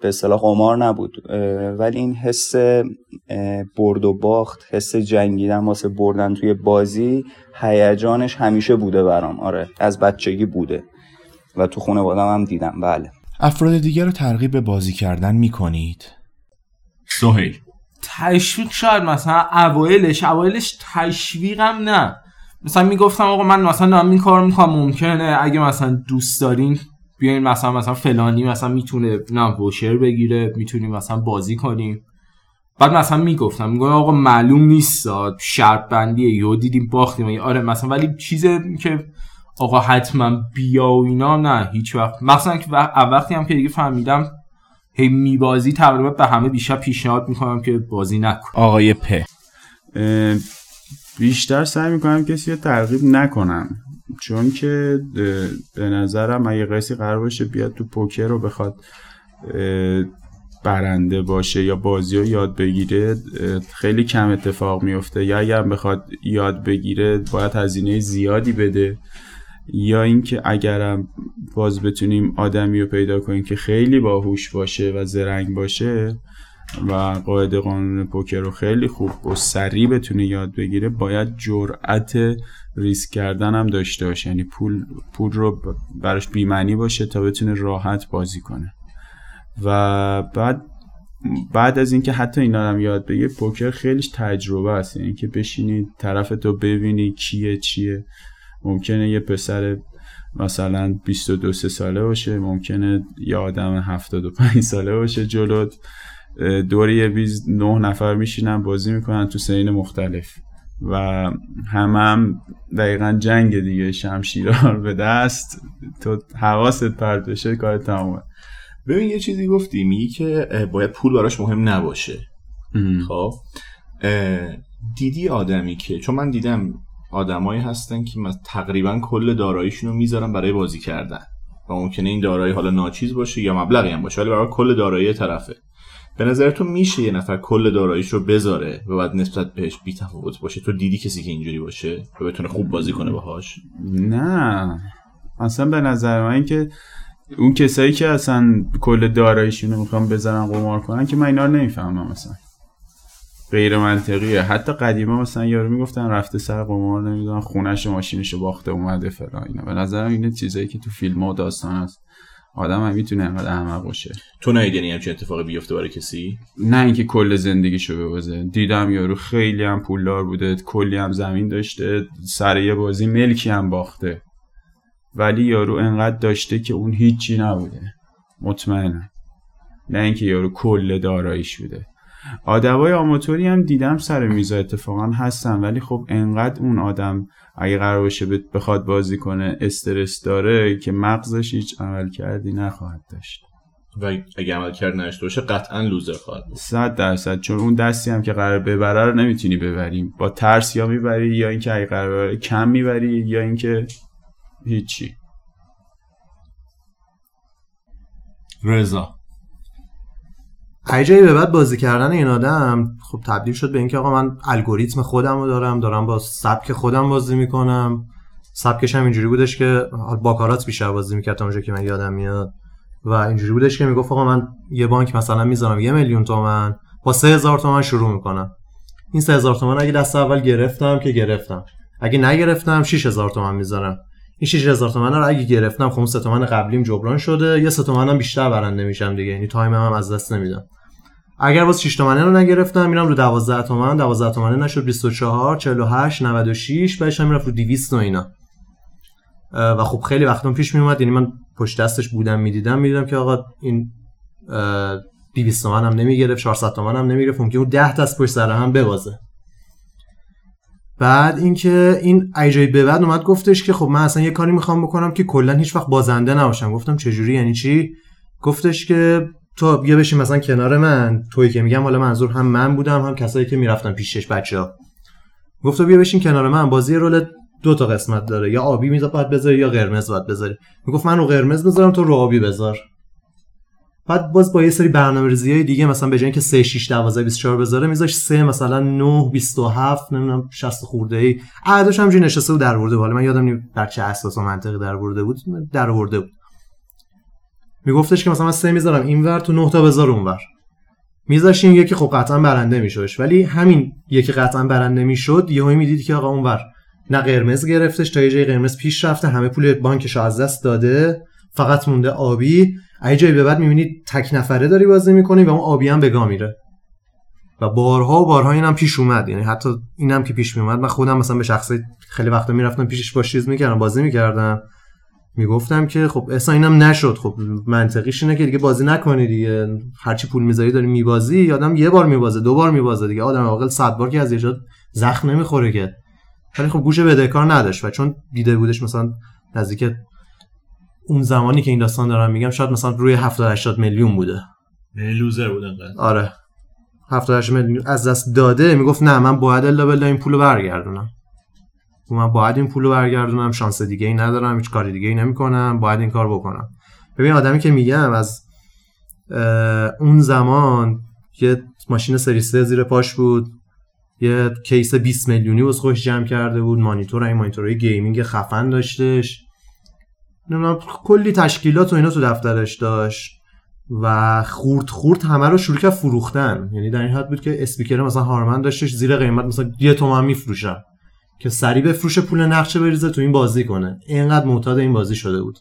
H: به اصطلاح قمار نبود. ولی این حس برد و باخت حس جنگیدن واسه بردن توی بازی هیجانش همیشه بوده برام. آره از بچگی بوده. و تو خونه هم دیدم. بله.
D: افراد دیگر رو ترغیب به بازی کردن می کنید سهیل.
C: تشویق شاید مثلا اوایلش اوایلش تشویقم نه. مثلا می‌گفتم آقا من مثلا دارم این کار می‌کنم ممکنه اگه مثلا دوست دارین بیاین مثلا مثلا فلانی مثلا می‌تونه نه ووشر بگیره می‌تونیم مثلا بازی کنیم. بعد مثلا می‌گفتم میگم آقا معلوم نیست شرط بندیه یهو دیدیم باختیم. آره مثلا ولی چیز که آقا حتما بیا و اینا نه هیچ وقت. مثلا که وق- وقتی هم که دیگه فهمیدم هی میبازی تقریبا به همه بیشتر پیشنهاد می‌کنم که بازی نکن.
D: آقای پ
E: بیشتر سعی می‌کنم کسی رو ترغیب نکنم. چون که به نظرم اگه کسی قرار باشه بیاد تو پوکر رو بخواد برنده باشه یا بازی رو یاد بگیره خیلی کم اتفاق میفته. یا اگر بخواد یاد بگیره باید هزینه زیادی بده. یا اینکه اگرم باز بتونیم آدمی رو پیدا کنیم که خیلی باهوش باشه و زرنگ باشه و قاعده قانون پوکر رو خیلی خوب و سریع بتونه یاد بگیره باید جرأت ریسک کردن هم داشته باشه. یعنی پول پول رو براش بیمعنی باشه تا بتونه راحت بازی کنه. و بعد بعد از اینکه حتی اینا هم یاد بگیره پوکر خیلیش تجربه است. یعنی که بشینی طرف تو ببینی کیه چیه. ممکنه یه پسر مثلا 22 سه ساله باشه. ممکنه یه آدم 75 ساله باشه جلوت. اه، دور یه بیز نه نفر میشینن بازی می‌کنن تو سین مختلف. و همه هم دقیقا جنگ دیگه شمشیرار به دست. تو حواست پرت بشه کار تمامه
D: ببین یه چیزی گفتی میگی که باید پول براش مهم نباشه. خب؟ دیدی آدمی که چون من دیدم آدمایی هستن که تقریبا کل داراییشون رو می‌ذارن برای بازی کردن. و ممکنه این دارایی حالا ناچیز باشه یا مبلغی هم باشه ولی برای کل دارایی طرفه. به نظرتون میشه یه نفر کل داراییش رو بذاره و بعد نسبت بهش بی تفاوت باشه؟ تو دیدی کسی که اینجوری باشه و بتونه خوب بازی کنه باهاش؟
E: نه. اصلا به نظر من که اون کسایی که اصلا کل داراییشون رو می‌خوان بذارن قمار کنن که من اینا رو نمی‌فهمم مثلا. غیر منطقیه. حتی قدیما مثلا یارو می‌گفتن رفته سر قمار نمی‌دونم خونش و ماشینش باخته اومده فلان اینا. به نظرم اینه چیزایی که تو فیلم و داستان هست. آدم هم می‌تونه انقدر احمق باشه.
D: تو ندیدی همچین اتفاقی بیفته برای کسی؟
E: نه اینکه کل زندگیشو ببازه. دیدم یارو خیلی هم پولدار بوده کلی هم زمین داشته سر یه بازی ملکی هم باخته. ولی یارو انقدر داشته که اون هیچی نبوده. مطمئنم. نه اینکه یارو کل داراییش بوده. آدمای آماتوری هم دیدم سر میزا اتفاقا هستن ولی خب انقدر اون آدم اگه قرار باشه بخواد بازی کنه استرس داره که مغزش هیچ عمل کردی نخواهد داشت.
D: و اگه عمل کرد نشته باشه قطعا لوزر خواهد بود.
E: صد درصد چون اون دستی هم که قرار ببره رو نمی‌تونی ببریم. با ترس یا می‌بری یا اینکه اگه قرار ببره کم می‌بری یا اینکه هیچی.
D: رضا.
F: جایی به بعد بازی کردن این آدم خب تبدیل شد به اینکه آقا من الگوریتم خودم رو دارم دارم با سبک خودم بازی می‌کنم. سبکش هم اینجوری بودش که با کارات بیشتر بازی می‌کرد تا اونجا که من یادم میاد. و اینجوری بودش که می‌گفت آقا من یه بانک مثلا می‌ذارم یه میلیون تومن با سه هزار تومن شروع می‌کنم. این سه هزار تومن اگه دست اول گرفتم که گرفتم. اگه نگرفتم 6000 تومن می‌ذارم. این 6000 تومن رو اگه گرفتم خب اون سه تومن قبلیم جبران شده. یه سه تومنم بیشتر برنده میشم دیگه. یعنی تایم هم از دست نمیدم. اگر باز 6 تومنه رو نگرفتم میرم رو 12 تومن. 12 تومنه نشد 24 48 96 بعدش هم می‌رفت رو 200 و اینا. و خب خیلی وقتا پیش میومد. یعنی من پشت دستش بودم می‌دیدم می‌دیدم که آقا این اه، 200 تومن هم نمی‌گرفت 400 تومن هم نمی‌گرفت. ممکن اون 10 دست پشت سر هم ببازه. بعد اینکه این ایجای به بعد اومد گفتش که خب من اصلا یه کاری می‌خوام بکنم که کلا هیچ وقت بازنده نباشم. گفتم چجوری؟ یعنی چی؟ گفتش که تو بیا بشین مثلا کنار من. تویی که میگم حالا منظور هم من بودم هم کسایی که می‌رفتن پیشش بچه ها گفت بیا بشین کنار من. بازی رول دو تا قسمت داره. یا آبی میزا باید بذاری یا قرمز باید بذاری. می‌گفت من رو قرمز بذارم تو رو آبی بذار. بعد باز با یه سری برنامه‌ریزی های دیگه مثلا به جای اینکه 3 6 12 24 بذاره میذاش 3 مثلا 9 27 نمی‌دونم 60 خورده ای. عددش همینجوری نشسته بود در ورده حالا من یادم نیم بر چه اساس و منطقی در ورده بود در ورده بود. میگفتش که مثلا من 3 می‌ذارم اینور تو 9 تا بذار اونور. میذاشیم یکی خب قطعا برنده میشدش. ولی همین یکی قطعا برنده می‌شد یهو می‌دید که آقا اونور. نه قرمز گرفتش تا یه جای قرمز پیش رفته همه پول بانکش از دست داده فقط مونده آبی. اگه جایی به بعد می‌بینید تک نفره داری بازی می‌کنی و اون آبی هم بگاه میره. و بارها و بارها اینم پیش اومد. یعنی حتی اینم که پیش میومد من خودم مثلا به شخصی خیلی وقتا می‌رفتم پیشش با چیز می‌کردم بازی می‌کردم. می‌گفتم که خب اصلا اینم نشد. خب منطقیش اینه که دیگه بازی نکنی دیگه. هرچی پول می‌ذاری داری میبازی. آدم یه بار میبازه دو بار میبازه دیگه. آدم واقعا صد بار که از یه زخم نمی‌خوره که. ولی خب گوش بدهکار نداشت. و چون دیده بودش مثلا نزدیک اون زمانی که این داستان دارم میگم شاید مثلا روی 70 80 میلیون بوده.
D: یعنی loser بود انقدر.
F: آره. 70 80 میلیون از دست داده می‌گفت نه من باید الا بلا این پولو برگردونم. و من باید این پولو برگردونم شانس دیگه ای ندارم هیچ کاری دیگه ای نمی‌کنم باید این کار بکنم. ببین آدمی که میگم از اون زمان یه ماشین سری 3 زیر پاش بود یه case 20 میلیونی واسه خودش جمع کرده بود مانیتور این مانیتورهای gaming خفن داشتش. نمی‌دونم کلی تشکیلات و اینا تو دفترش داشت و خورد خورد همه رو شروع کرد فروختن. یعنی در این حد بود که اسپیکر مثلا هارمن داشتش زیر قیمت مثلا یه تومن میفروشن که سریع بفروشه پول نقشه بریزه تو این بازی کنه. اینقدر معتاد این بازی شده بود.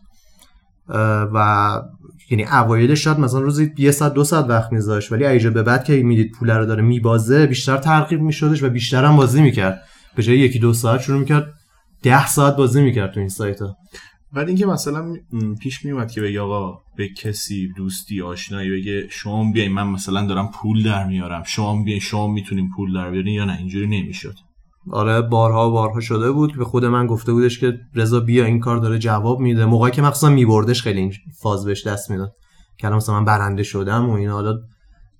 F: و یعنی اوایلش شاید مثلا روزی یه ساعت دو ساعت وقت میذاشت ولی ایجا به بعد که می‌دید پول رو داره میبازه بیشتر ترغیب میشدش و بیشتر هم بازی می‌کرد. به جای یکی دو ساعت شروع می‌کرد ده ساعت بازی می‌کرد تو این سایت ها
D: بعد اینکه مثلا پیش میومد که بگه آقا به کسی دوستی آشنایی بگه شما بیاین من مثلا دارم پول در میارم. شما بیاین شما می‌تونین پول در بیارین یا نه؟ اینجوری نمی‌شد.
F: آره بارها بارها شده بود به خود من گفته بودش که رضا بیا این کار داره جواب میده. موقعی که مخصوصا میبردش خیلی این فاز بهش دست می‌داد. که مثلا من برنده شدم و اینا حالا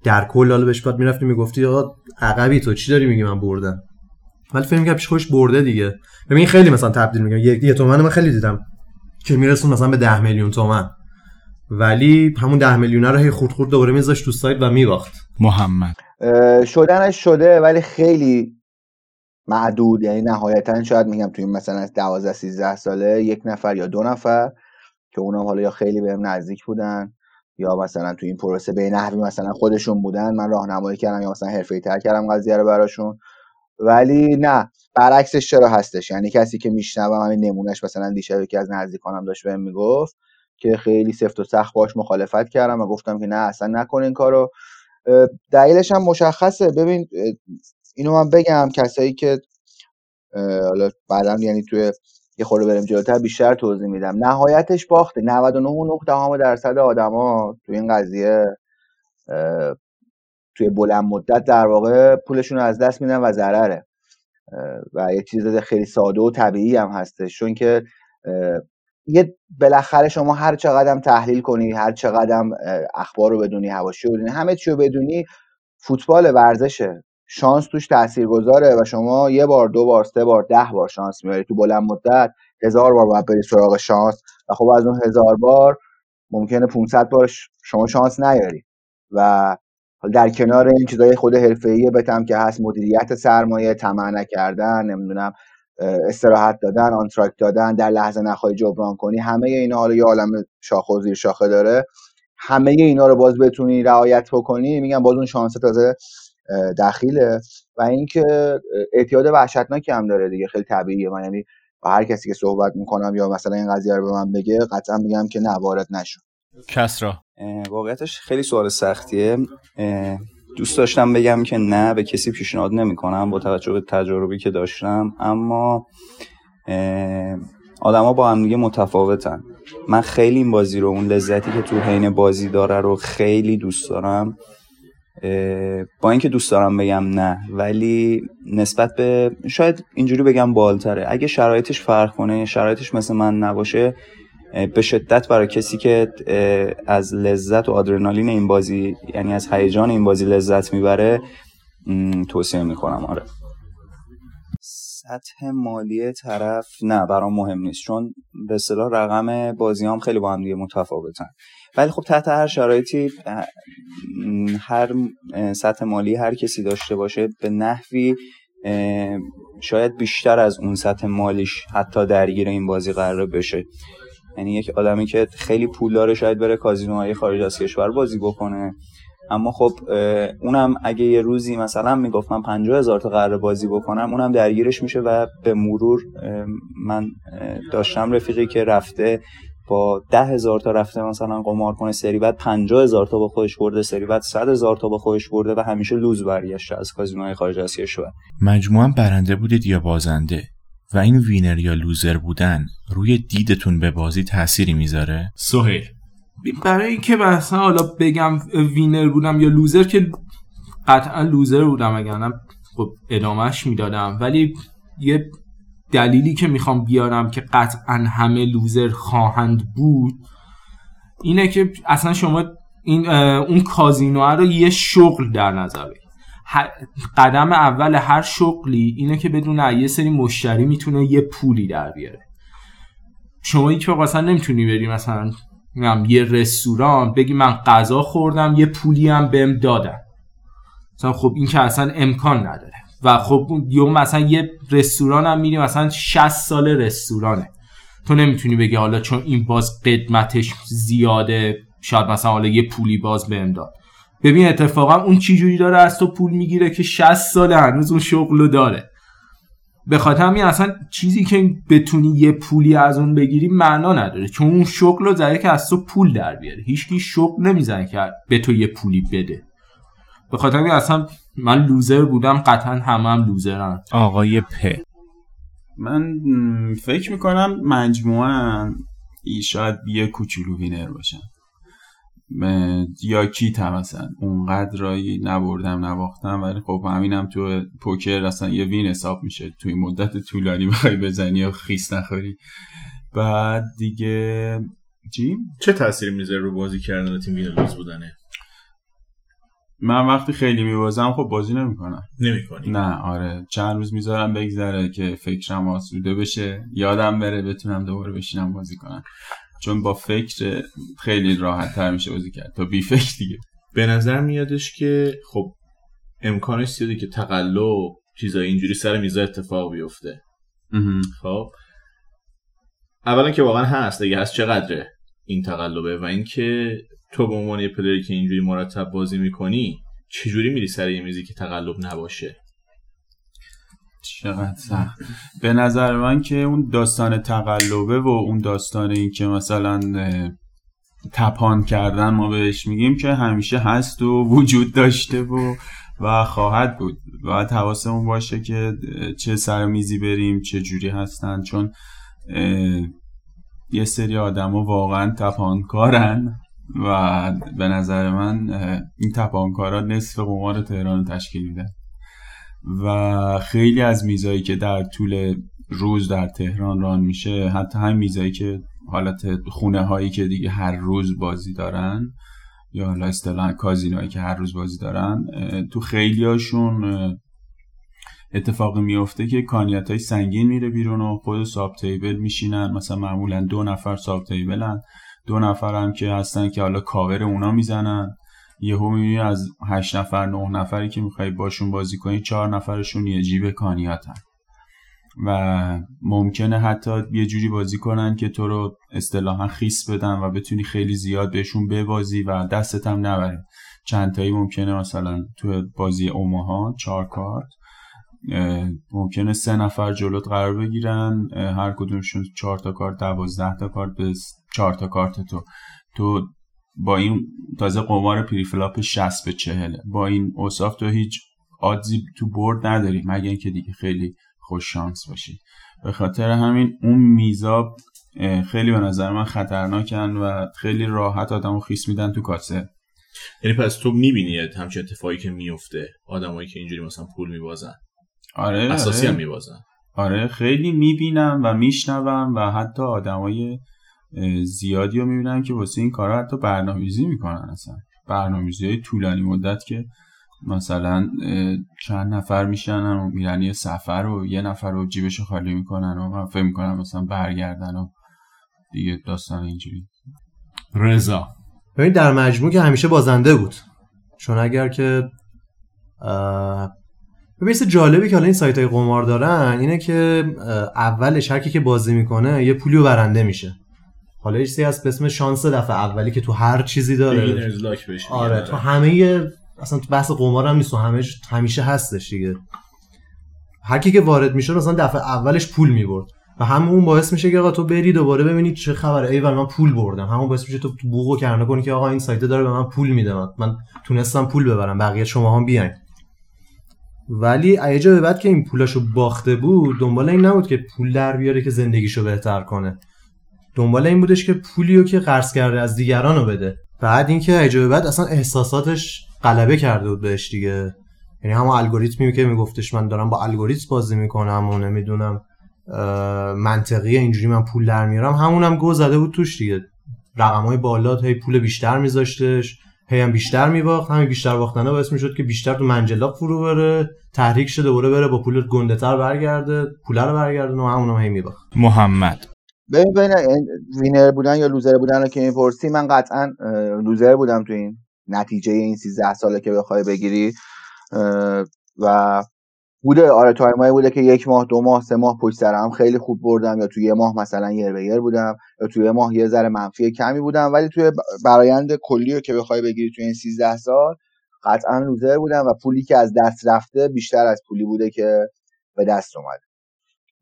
F: در کل حالا بهش بعد می‌رفتی می‌گفتی آقا عقبی تو چی داری میگی من بردم؟ ولی فکر می‌کردم پیش خودش برده دیگه. ببین خیلی مثلا تبدیل میگم یه تومن من خیلی دیدم. که میرسون مثلا به 10 میلیون تومن. ولی همون ده میلیونه رو هی خورد خورد دوباره میذاشت تو سایت و میباخت.
D: محمد.
G: شدنش شده ولی خیلی معدود. یعنی نهایتا شاید میگم توی این مثلا 12 13 ساله یک نفر یا دو نفر که اونم حالا یا خیلی بهم نزدیک بودن یا مثلا توی این پروسه به نحوی مثلا خودشون بودن من راهنمایی کردم یا مثلا حرفه‌ای تر کردم قضیه رو براشون. ولی نه برعکسش چرا هستش؟ یعنی کسی که میشنوم همین نمونهش مثلا دیشب یکی از نزدیکانم داشت بهم می‌گفت که خیلی سفت و سخت باش مخالفت کردم و گفتم که نه اصلا نکن این کارو. دلیلش هم مشخصه. ببین اینو من بگم کسایی که حالا بعدا یعنی توی یه خورده بریم جلوتر بیشتر توضیح میدم. نهایتش باخته. 99 و 9 دهم درصد آدما توی این قضیه توی بلند مدت در واقع پولشون رو از دست میدن و ضرره. و یه چیز خیلی ساده و طبیعی هم هستش. چون که یه بالاخره شما هر چقدر تحلیل کنی هر چقدر اخبار رو بدونی حواشی رو بدونی همه چی رو بدونی فوتبال ورزشه. شانس توش تاثیرگذاره و شما یه بار دو بار سه بار ده بار شانس میاری تو بلند مدت هزار بار باید بری سراغ شانس و خب از اون هزار بار ممکنه 500 بار شما شانس نیاری. و حالا در کنار این چیزای خود حرفه‌ای بتم که هست مدیریت سرمایه طمع نکردن نمی‌دونم استراحت دادن آنتراکت دادن در لحظه نخواهی جبران کنی همه اینا حالا یه عالم شاخه زیر شاخه داره. همه اینا رو باز بتونی رعایت بکنی میگم باز اون شانس تازه دخیله. و اینکه اعتیاد وحشتناکی هم داره دیگه خیلی طبیعیه. من یعنی با هر کسی که صحبت می‌کنم یا مثلا این قضیه رو به من بگه قطعا میگم که نه وارد نشو.
D: کسرا.
H: واقعیتش خیلی سوال سختیه. دوست داشتم بگم که نه به کسی پیشنهاد نمی‌کنم با توجه به تجاربی که داشتم. اما آدما با هم دیگه متفاوتن. من خیلی این بازی رو اون لذتی که تو حین بازی داره رو خیلی دوست دارم. با اینکه دوست دارم بگم نه ولی نسبت به شاید اینجوری بگم بالتره اگه شرایطش فرق کنه شرایطش مثل من نباشه به شدت برای کسی که از لذت و آدرنالین این بازی یعنی از هیجان این بازی لذت می‌بره توصیه می‌کنم آره. سطح مالی طرف نه برام مهم نیست چون به اصطلاح رقم بازی هم خیلی با هم دیگه متفاوتن. ولی خب تحت هر شرایطی هر سطح مالی هر کسی داشته باشه به نحوی شاید بیشتر از اون سطح مالیش حتی درگیر این بازی قرار بشه. یعنی یک آدمی که خیلی پول داره شاید بره کازینوهای خارج از کشور بازی بکنه. اما خب اونم اگه یه روزی مثلا می‌گفت من 50 هزار تا قرار بازی بکنم اونم درگیرش میشه و به مرور من داشتم رفیقی که رفته با ده هزار تا رفته مثلا قمار کنه سری بعد 50 هزار تا با خودش برده سری بعد 100 هزار تا با خودش برده و همیشه لوز برگشته از کازینوهای خارج از کشور.
D: مجموعا برنده بودید یا بازنده؟ و این وینر یا لوزر بودن روی دیدتون به بازی تأثیری می‌ذاره؟ سهیل.
C: برای اینکه مثلا حالا بگم winner بودم یا loser که قطعا loser بودم اگر نه خب ادامهش می‌دادم ولی یه دلیلی که می‌خوام بیارم که قطعا همه loser خواهند بود اینه که اصلا شما این اون کازینو رو یه شغل در نظر بگیر قدم اول هر شغلی اینه که بدون یه سری مشتری می‌تونه یه پولی در بیاره. شما هیچ وقت مثلا نمی‌تونی بری مثلا یه رستوران بگی من غذا خوردم یه پولی هم بهم دادن. مثلا خب این که اصلا امکان نداره. و خب یا مثلا یه رستوران هم میری مثلا 60 سال رستورانه. تو نمی‌تونی بگی حالا چون این باز قدمتش زیاده شاید مثلا حالا یه پولی باز بهم داد. ببین اتفاقا اون چی جوری داره از تو پول می‌گیره که 60 سال هنوز اون شغل رو داره. به خاطر همین اصلا چیزی که بتونی یه پولی از اون بگیری معنا نداره. چون اون شغل رو زده که از تو پول در بیاره. هیچکی شغل نمی‌زنه که به تو یه پولی بده. به خاطر همین اصلا من loser بودم قطعا همه هم loser ن.
D: آقای پ
E: من فکر می‌کنم مجموعا ای شاید یه کوچولو winner باشن. م، یا کیت هم مثلا اونقدر ریالی نبردم نباختم ولی خب همینم تو پوکر اصلا یه win حساب میشه. توی مدت طولانی بخوای بزنی و خیس نخوری. بعد دیگه چی؟
D: چه تأثیری می‌ذاره رو بازی کردن تیم وینر لوز بودنه؟
E: من وقتی خیلی میبازم خب بازی نمی‌کنم.
D: نمی‌کنی.
E: نه آره. چند روز می‌ذارم بگذره که فکرم آسوده بشه. یادم بره بتونم دوباره بشینم بازی کنم. چون با فکر خیلی راحت تر میشه بازی کرد. تا بی فکر دیگه.
D: به نظر میادش که خب امکانش زیاده که تقلب چیزای اینجوری سر میزا اتفاق بیفته. خب. اولا که واقعا هست دیگه هست چقدره این تقلبه و اینکه تو به عنوان یه پلیری که اینجوری مرتب بازی می‌کنی چجوری میری سر یه میزی که تقلب نباشه؟
E: چقدر سخت. به نظر من که اون داستان تقلبه و اون داستان این که مثلا تپان کردن ما بهش میگیم که همیشه هست و وجود داشته و و خواهد بود. باید حواسمون باشه که چه سر میزی بریم چه جوری هستن. چون یه سری آدما واقعا تپانکارن و به نظر من این تپانکارا نصف قمار تهران تشکیل میدن. و خیلی از میزایی که در طول روز در تهران ران میشه حتی همین میزایی که حالت خونه هایی که دیگه هر روز بازی دارن یا حالا اصطلاحا کازینوهایی که هر روز بازی دارن تو خیلی هاشون اتفاقی میفته که کانیت های سنگین میره بیرون و خود ساب تیبل میشینن. مثلا معمولا دو نفر ساب تیبلن. دو نفر هم که هستن که حالا کاور اونا می‌زنن. یهو می‌بینی از هشت نفر نه نفری که می‌خوای باشون بازی کنی چهار نفرشون یه جیب کانیاتن. و ممکنه حتی یه جوری بازی کنن که تو رو اصطلاحا خیس بدن و بتونی خیلی زیاد بهشون ببازی و دستت هم نبره. چند تایی ممکنه مثلا تو بازی اوماها چهار کارت ممکنه سه نفر جلوت قرار بگیرن هر کدومشون چهار تا کارت دوازده تا کارت به چهار تا کارت تو. تو با این تازه قمار preflop 60 به 40 با این اوصاف تو هیچ odds ی تو برد نداری مگه اینکه دیگه خیلی خوش شانس باشی. به خاطر همین اون میزا خیلی به نظر من خطرناکن و خیلی راحت آدمو خیس میدن تو کاسه.
D: یعنی پس تو می‌بینی همچین اتفاقی که میفته آدمایی که اینجوری مثلا پول میبازن؟
E: آره
D: اساسی
E: آره.
D: هم میبازن.
E: آره خیلی می‌بینم و میشنوم و حتی آدمای زیادی رو می‌بینم که واسه این کارا حتی برنامه‌ریزی می‌کنن اصلا. برنامه‌ریزی های طولانی مدت که مثلا چند نفر میشنن و میرن یه سفر و یه نفر رو جیبش خالی می‌کنن و من فکر می‌کنم مثلا برگردن و دیگه داستان اینجوری.
D: رضا.
F: ببین در مجموع که همیشه بازنده بود. چون اگر که ببین جالبی که حالا این سایت های قمار دارن اینه که اولش هر کی که بازی می‌کنه یه پولی رو برنده میشه. حالا یه چیزی هست به اسم شانس دفعه اولی که تو هر چیزی داره.
D: میگن.
F: آره تو همه اصلا تو بحث قمار هم نیست و همه همیشه هستش دیگه. هر کی که وارد میشه اصلا دفعه اولش پول می‌برد. و همون باعث میشه که آقا تو بری دوباره ببینید چه خبره. ایول من پول بردم. همون باعث میشه تو بوقو کرنه کنی که آقا این سایت داره به من پول میده. من, من تونستم پول ببرم. بقیه شما هم بیاین. ولی ایجا به بعد که این پولاشو باخته بود دنبال این نبود که پول در بیاره که زندگیشو بهتر کنه. دنبال این بودش که پولیو که قرض کرده از دیگران رو بده. بعد اینکه ایجا به بعد اصلا احساساتش غلبه کرده بود بهش دیگه. یعنی همون الگوریتمی که میگفتش من دارم با الگوریتم بازی می‌کنم و نمی‌دونم منطقی اینجوری من پول در میارم همونم گوه زده بود توش دیگه. رقم های بالا هی پول بیشتر میذاشتش هی هم بیشتر میباخت. همین بیشتر باختنه باعث می‌شد که بیشتر تو منجلاب فرو بره تحریک شده دوباره بره با پول گنده تر برگرده پول رو برگردونه و همونم هی میباخت.
D: محمد.
G: ببین بین winner بودن یا loser بودن رو که می‌پرسی من قطعا loser بودم تو این نتیجه این 13 ساله که بخوای بگیری. و بوده آره تایمایی بوده که یک ماه دو ماه سه ماه پشت سر هم خیلی خوب بردم یا توی یه ماه مثلا یر به یر بودم یا توی یه ماه یه ذره منفی کمی بودم. ولی توی برایند کلی رو که بخوای بگیری توی این 13 سال قطعا loser بودم و پولی که از دست رفته بیشتر از پولی بوده که به دست اومده.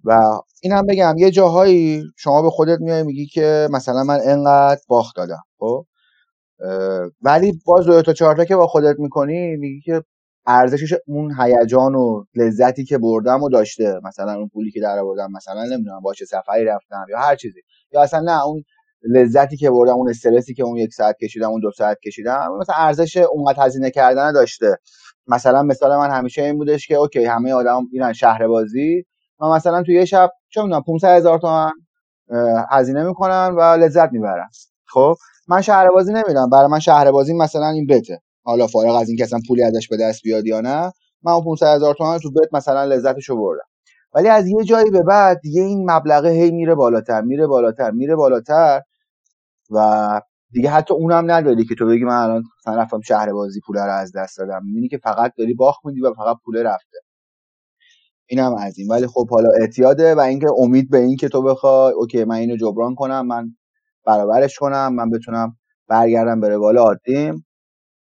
G: و این هم بگم یه جاهایی شما به خودت میای میگی که مثلا من انقدر باخت دادم خب؟ ولی باز دو تا چهار تا که با خودت می‌کنی میگی که ارزشش اون هیجان و لذتی که بردم و داشته مثلا اون پولی که در آوردم مثلا نمی‌دونم با چه سفری رفتم یا هر چیزی. یا اصلا نه اون لذتی که بردم اون استرسی که اون یک ساعت کشیدم اون دو ساعت کشیدم مثلا ارزش اونقدر هزینه کردن داشته. مثلا مثال من همیشه این بودش که اوکی همه آدم میرن شهر بازی من مثلا تو یه شب چه می‌دونم 500 هزار تومن هزینه می‌کنن و لذت می‌برن. خب؟ من شهر بازی نمیرم برای من شهر بازی مثلا این بته. حالا فارغ از اینکه اصلا پولی ازش به دست بیاد یا نه من اون 500 هزار تومن تو بت مثلا لذتشو بردم. ولی از یه جایی به بعد دیگه این مبلغه هی میره بالاتر میره بالاتر میره بالاتر و دیگه حتی اونم نداری که تو بگی من الان مثلا رفتم شهر بازی پول رو از دست دادم. می‌بینی که فقط داری باخت میدی و فقط پول رفته. اینم از این. ولی خب حالا اعتیاده و اینکه امید به این که تو بخوای okay من اینو جبران کنم من برابرش کنم من بتونم برگردم به روال عادیم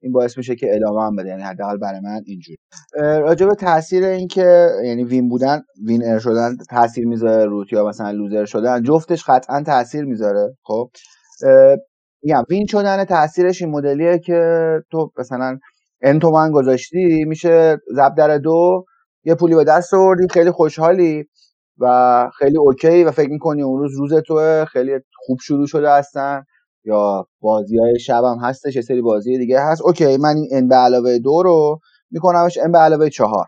G: این باعث میشه که ادامه هم بده یعنی حداقل برای من اینجوری. راجع به تاثیر این که یعنی win بودن winner شدن تاثیر می‌ذاره روت یا مثلا loser شدن؟ جفتش قطعا تاثیر می‌ذاره خب؟ میگم win شدن تاثیرش این مدلیه که تو مثلا n تومن گذاشتی میشه ضرب در دو یه پولی به دست آوردی خیلی خوشحالی و خیلی OK و فکر می‌کنی اون روز روز تو خیلی خوب شروع شده هستن یا بازی های شب هم هستش یه سری بازی دیگه هست. OK من این n به علاوه دو رو میکنمش n به علاوه چهار.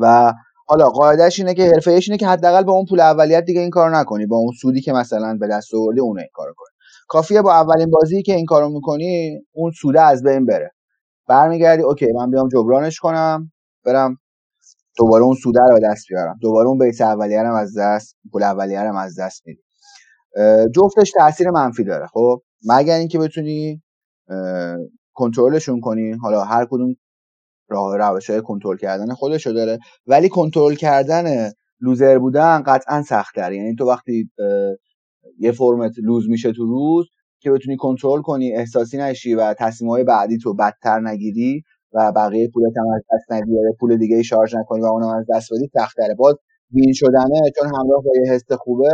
G: و حالا قاعدش اینه که حرفه اینه که حداقل با اون پول اولیت دیگه این کارو نکنی. با اون سودی که مثلا به دست آوردی اون این کارو کنی کافیه با اولین بازی که این کارو می‌کنی اون سوده از بین بره. برمیگردی OK من بیام جبرانش کنم برم دوباره اون سوده رو دست بیارم. دوباره اون base اولیه رو از دست پول اولیه رو از دست میدی جفتش تاثیر منفی داره. خب مگر اینکه بتونی کنترلشون کنی. حالا هر کدوم راه روش های کنترل کردن خودشو داره. ولی کنترل کردن loser بودن قطعا سختتر یعنی تو وقتی یه فرمت lose میشه تو روز که بتونی کنترل کنی احساسی نشی و تصمیم های بعدی تو بدتر نگیری و بقیه پولت هم از دست ندی پول دیگه ای شارژ نکنی و اونم از دست بدی سختره باز win شدنه چون همراه با یه حس خوبه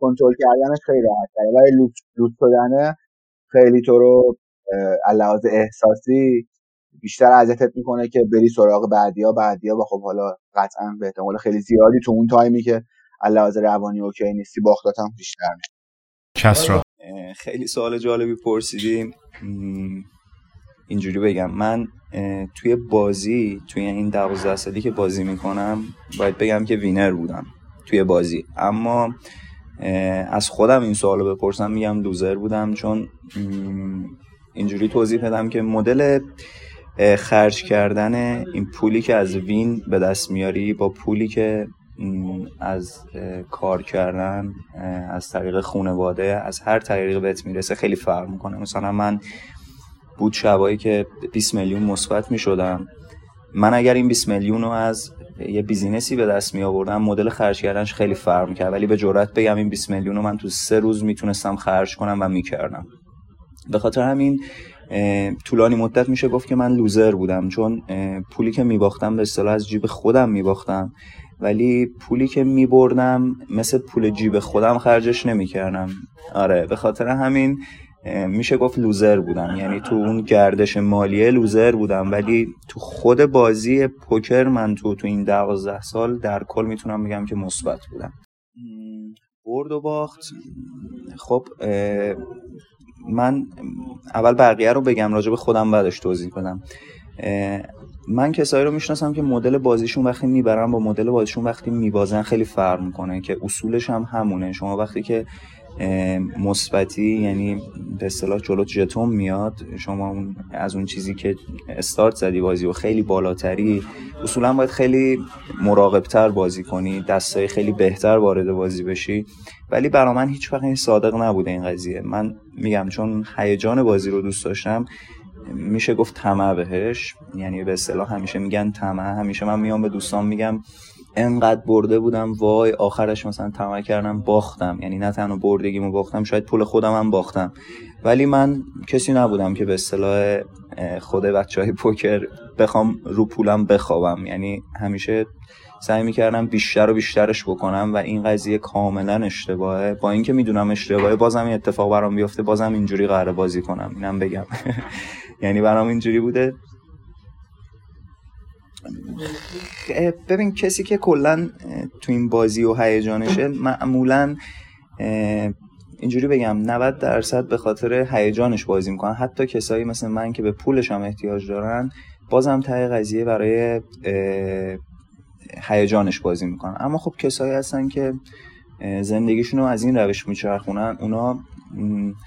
G: کنترل کردنش خیلی راحت تره. ولی lose شدنه خیلی تو رو لحاظ احساسی بیشتر اذیتت می‌کنه که بری سراغ بعدیا. بعدیا و خب حالا قطعا به احتمال خیلی زیادی تو اون time ی که لحاظ روانی OK نیستی باختاتم بیشتر
D: کسرا
H: خیلی سوال جالبی پرسیدیم اینجوری بگم. من توی بازی توی این دوازده سالی که بازی می‌کنم باید بگم که winner بودم توی بازی. اما از خودم این سوال رو بپرسم میگم loser بودم چون اینجوری توضیح بدم که مدل خرج کردن این پولی که از win به دست میاری با پولی که از کار کردن از طریق خانواده از هر طریقی بهت می‌رسه خیلی فرق می‌کنه. مثلا من بود شبایی که 20 میلیون مثبت می شدم من اگر این 20 میلیون رو از یه بیزینسی به دست می آوردم مدل خرج کردنش خیلی فرق کرد ولی به جرات بگم این 20 میلیون رو من تو سه روز می‌تونستم خرج کنم و می‌کردم. به خاطر همین طولانی مدت میشه گفت که من لوزر بودم. چون پولی که میباختم به اصطلاح از جیب خودم میباختم. ولی پولی که میبردم مثل پول جیب خودم خرجش نمی‌کردم. آره به خاطر همین میشه گفت لوزر بودم. یعنی تو اون گردش مالیه لوزر بودم. ولی تو خود بازی پوکر من تو تو این دوازده سال در کل می‌تونم بگم که مثبت بودم. برد و باخت. خب من اول بقیه رو بگم راجع به خودم بعدش توضیح کنم من کسایی رو می‌شناسم که مدل بازیشون وقتی می‌برن با مدل بازیشون وقتی میبازن خیلی فرق می‌کنه که اصولش هم همونه. شما وقتی که مثبتی یعنی به اصطلاح جلو جتون میاد. شما اون از اون چیزی که استارت زدی بازی و خیلی بالاتری اصولا باید خیلی مراقبتر بازی کنی دستای خیلی بهتر وارد بازی بشی. ولی برا من هیچ وقت این صادق نبوده این قضیه. من میگم چون هیجان بازی رو دوست داشتم میشه گفت طمع بهش. یعنی به اصطلاح همیشه میگن طمع همیشه من میام به دوستان میگم انقدر برده بودم وای آخرش مثلا طمع کردم باختم. یعنی نه تنها بردگیمو باختم شاید پول خودم هم باختم. ولی من کسی نبودم که به اصطلاح خود بچه های پوکر بخوام رو پولم بخوابم. یعنی همیشه سعی می‌کردم بیشتر و بیشترش بکنم و این قضیه کاملا اشتباهه. با اینکه می‌دونم اشتباهه بازم این اتفاق برام بیفته بازم اینجوری قرار بازی کنم. اینم بگم. یعنی برام اینجوری بوده. ببین کسی که کلا تو این بازی و هیجانشه معمولا اینجوری بگم 90 درصد به خاطر هیجانش بازی می‌کنن. حتی کسایی مثل من که به پولش هم احتیاج دارن بازم ته قضیه برای هیجانش بازی می‌کنن. اما خب کسایی هستن که زندگیشون رو از این روش میچرخونن اونا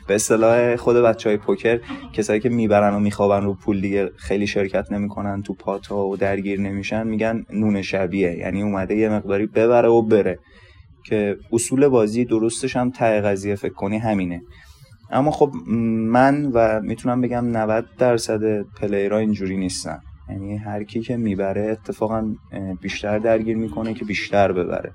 H: به اصطلاح خود بچه های پوکر کسایی که می‌برن و میخوابن رو پول دیگه خیلی شرکت نمی‌کنن تو پاتا و درگیر نمیشن میگن نون شبیه. یعنی اومده یه مقداری ببره و بره. که اصول بازی درستش هم ته قضیه فکر کنی همینه. اما خب من و می‌تونم بگم 90 درصد پلیرها اینجوری نیستن. یعنی هر کی که می‌بره اتفاقا بیشتر درگیر می‌کنه که بیشتر ببره.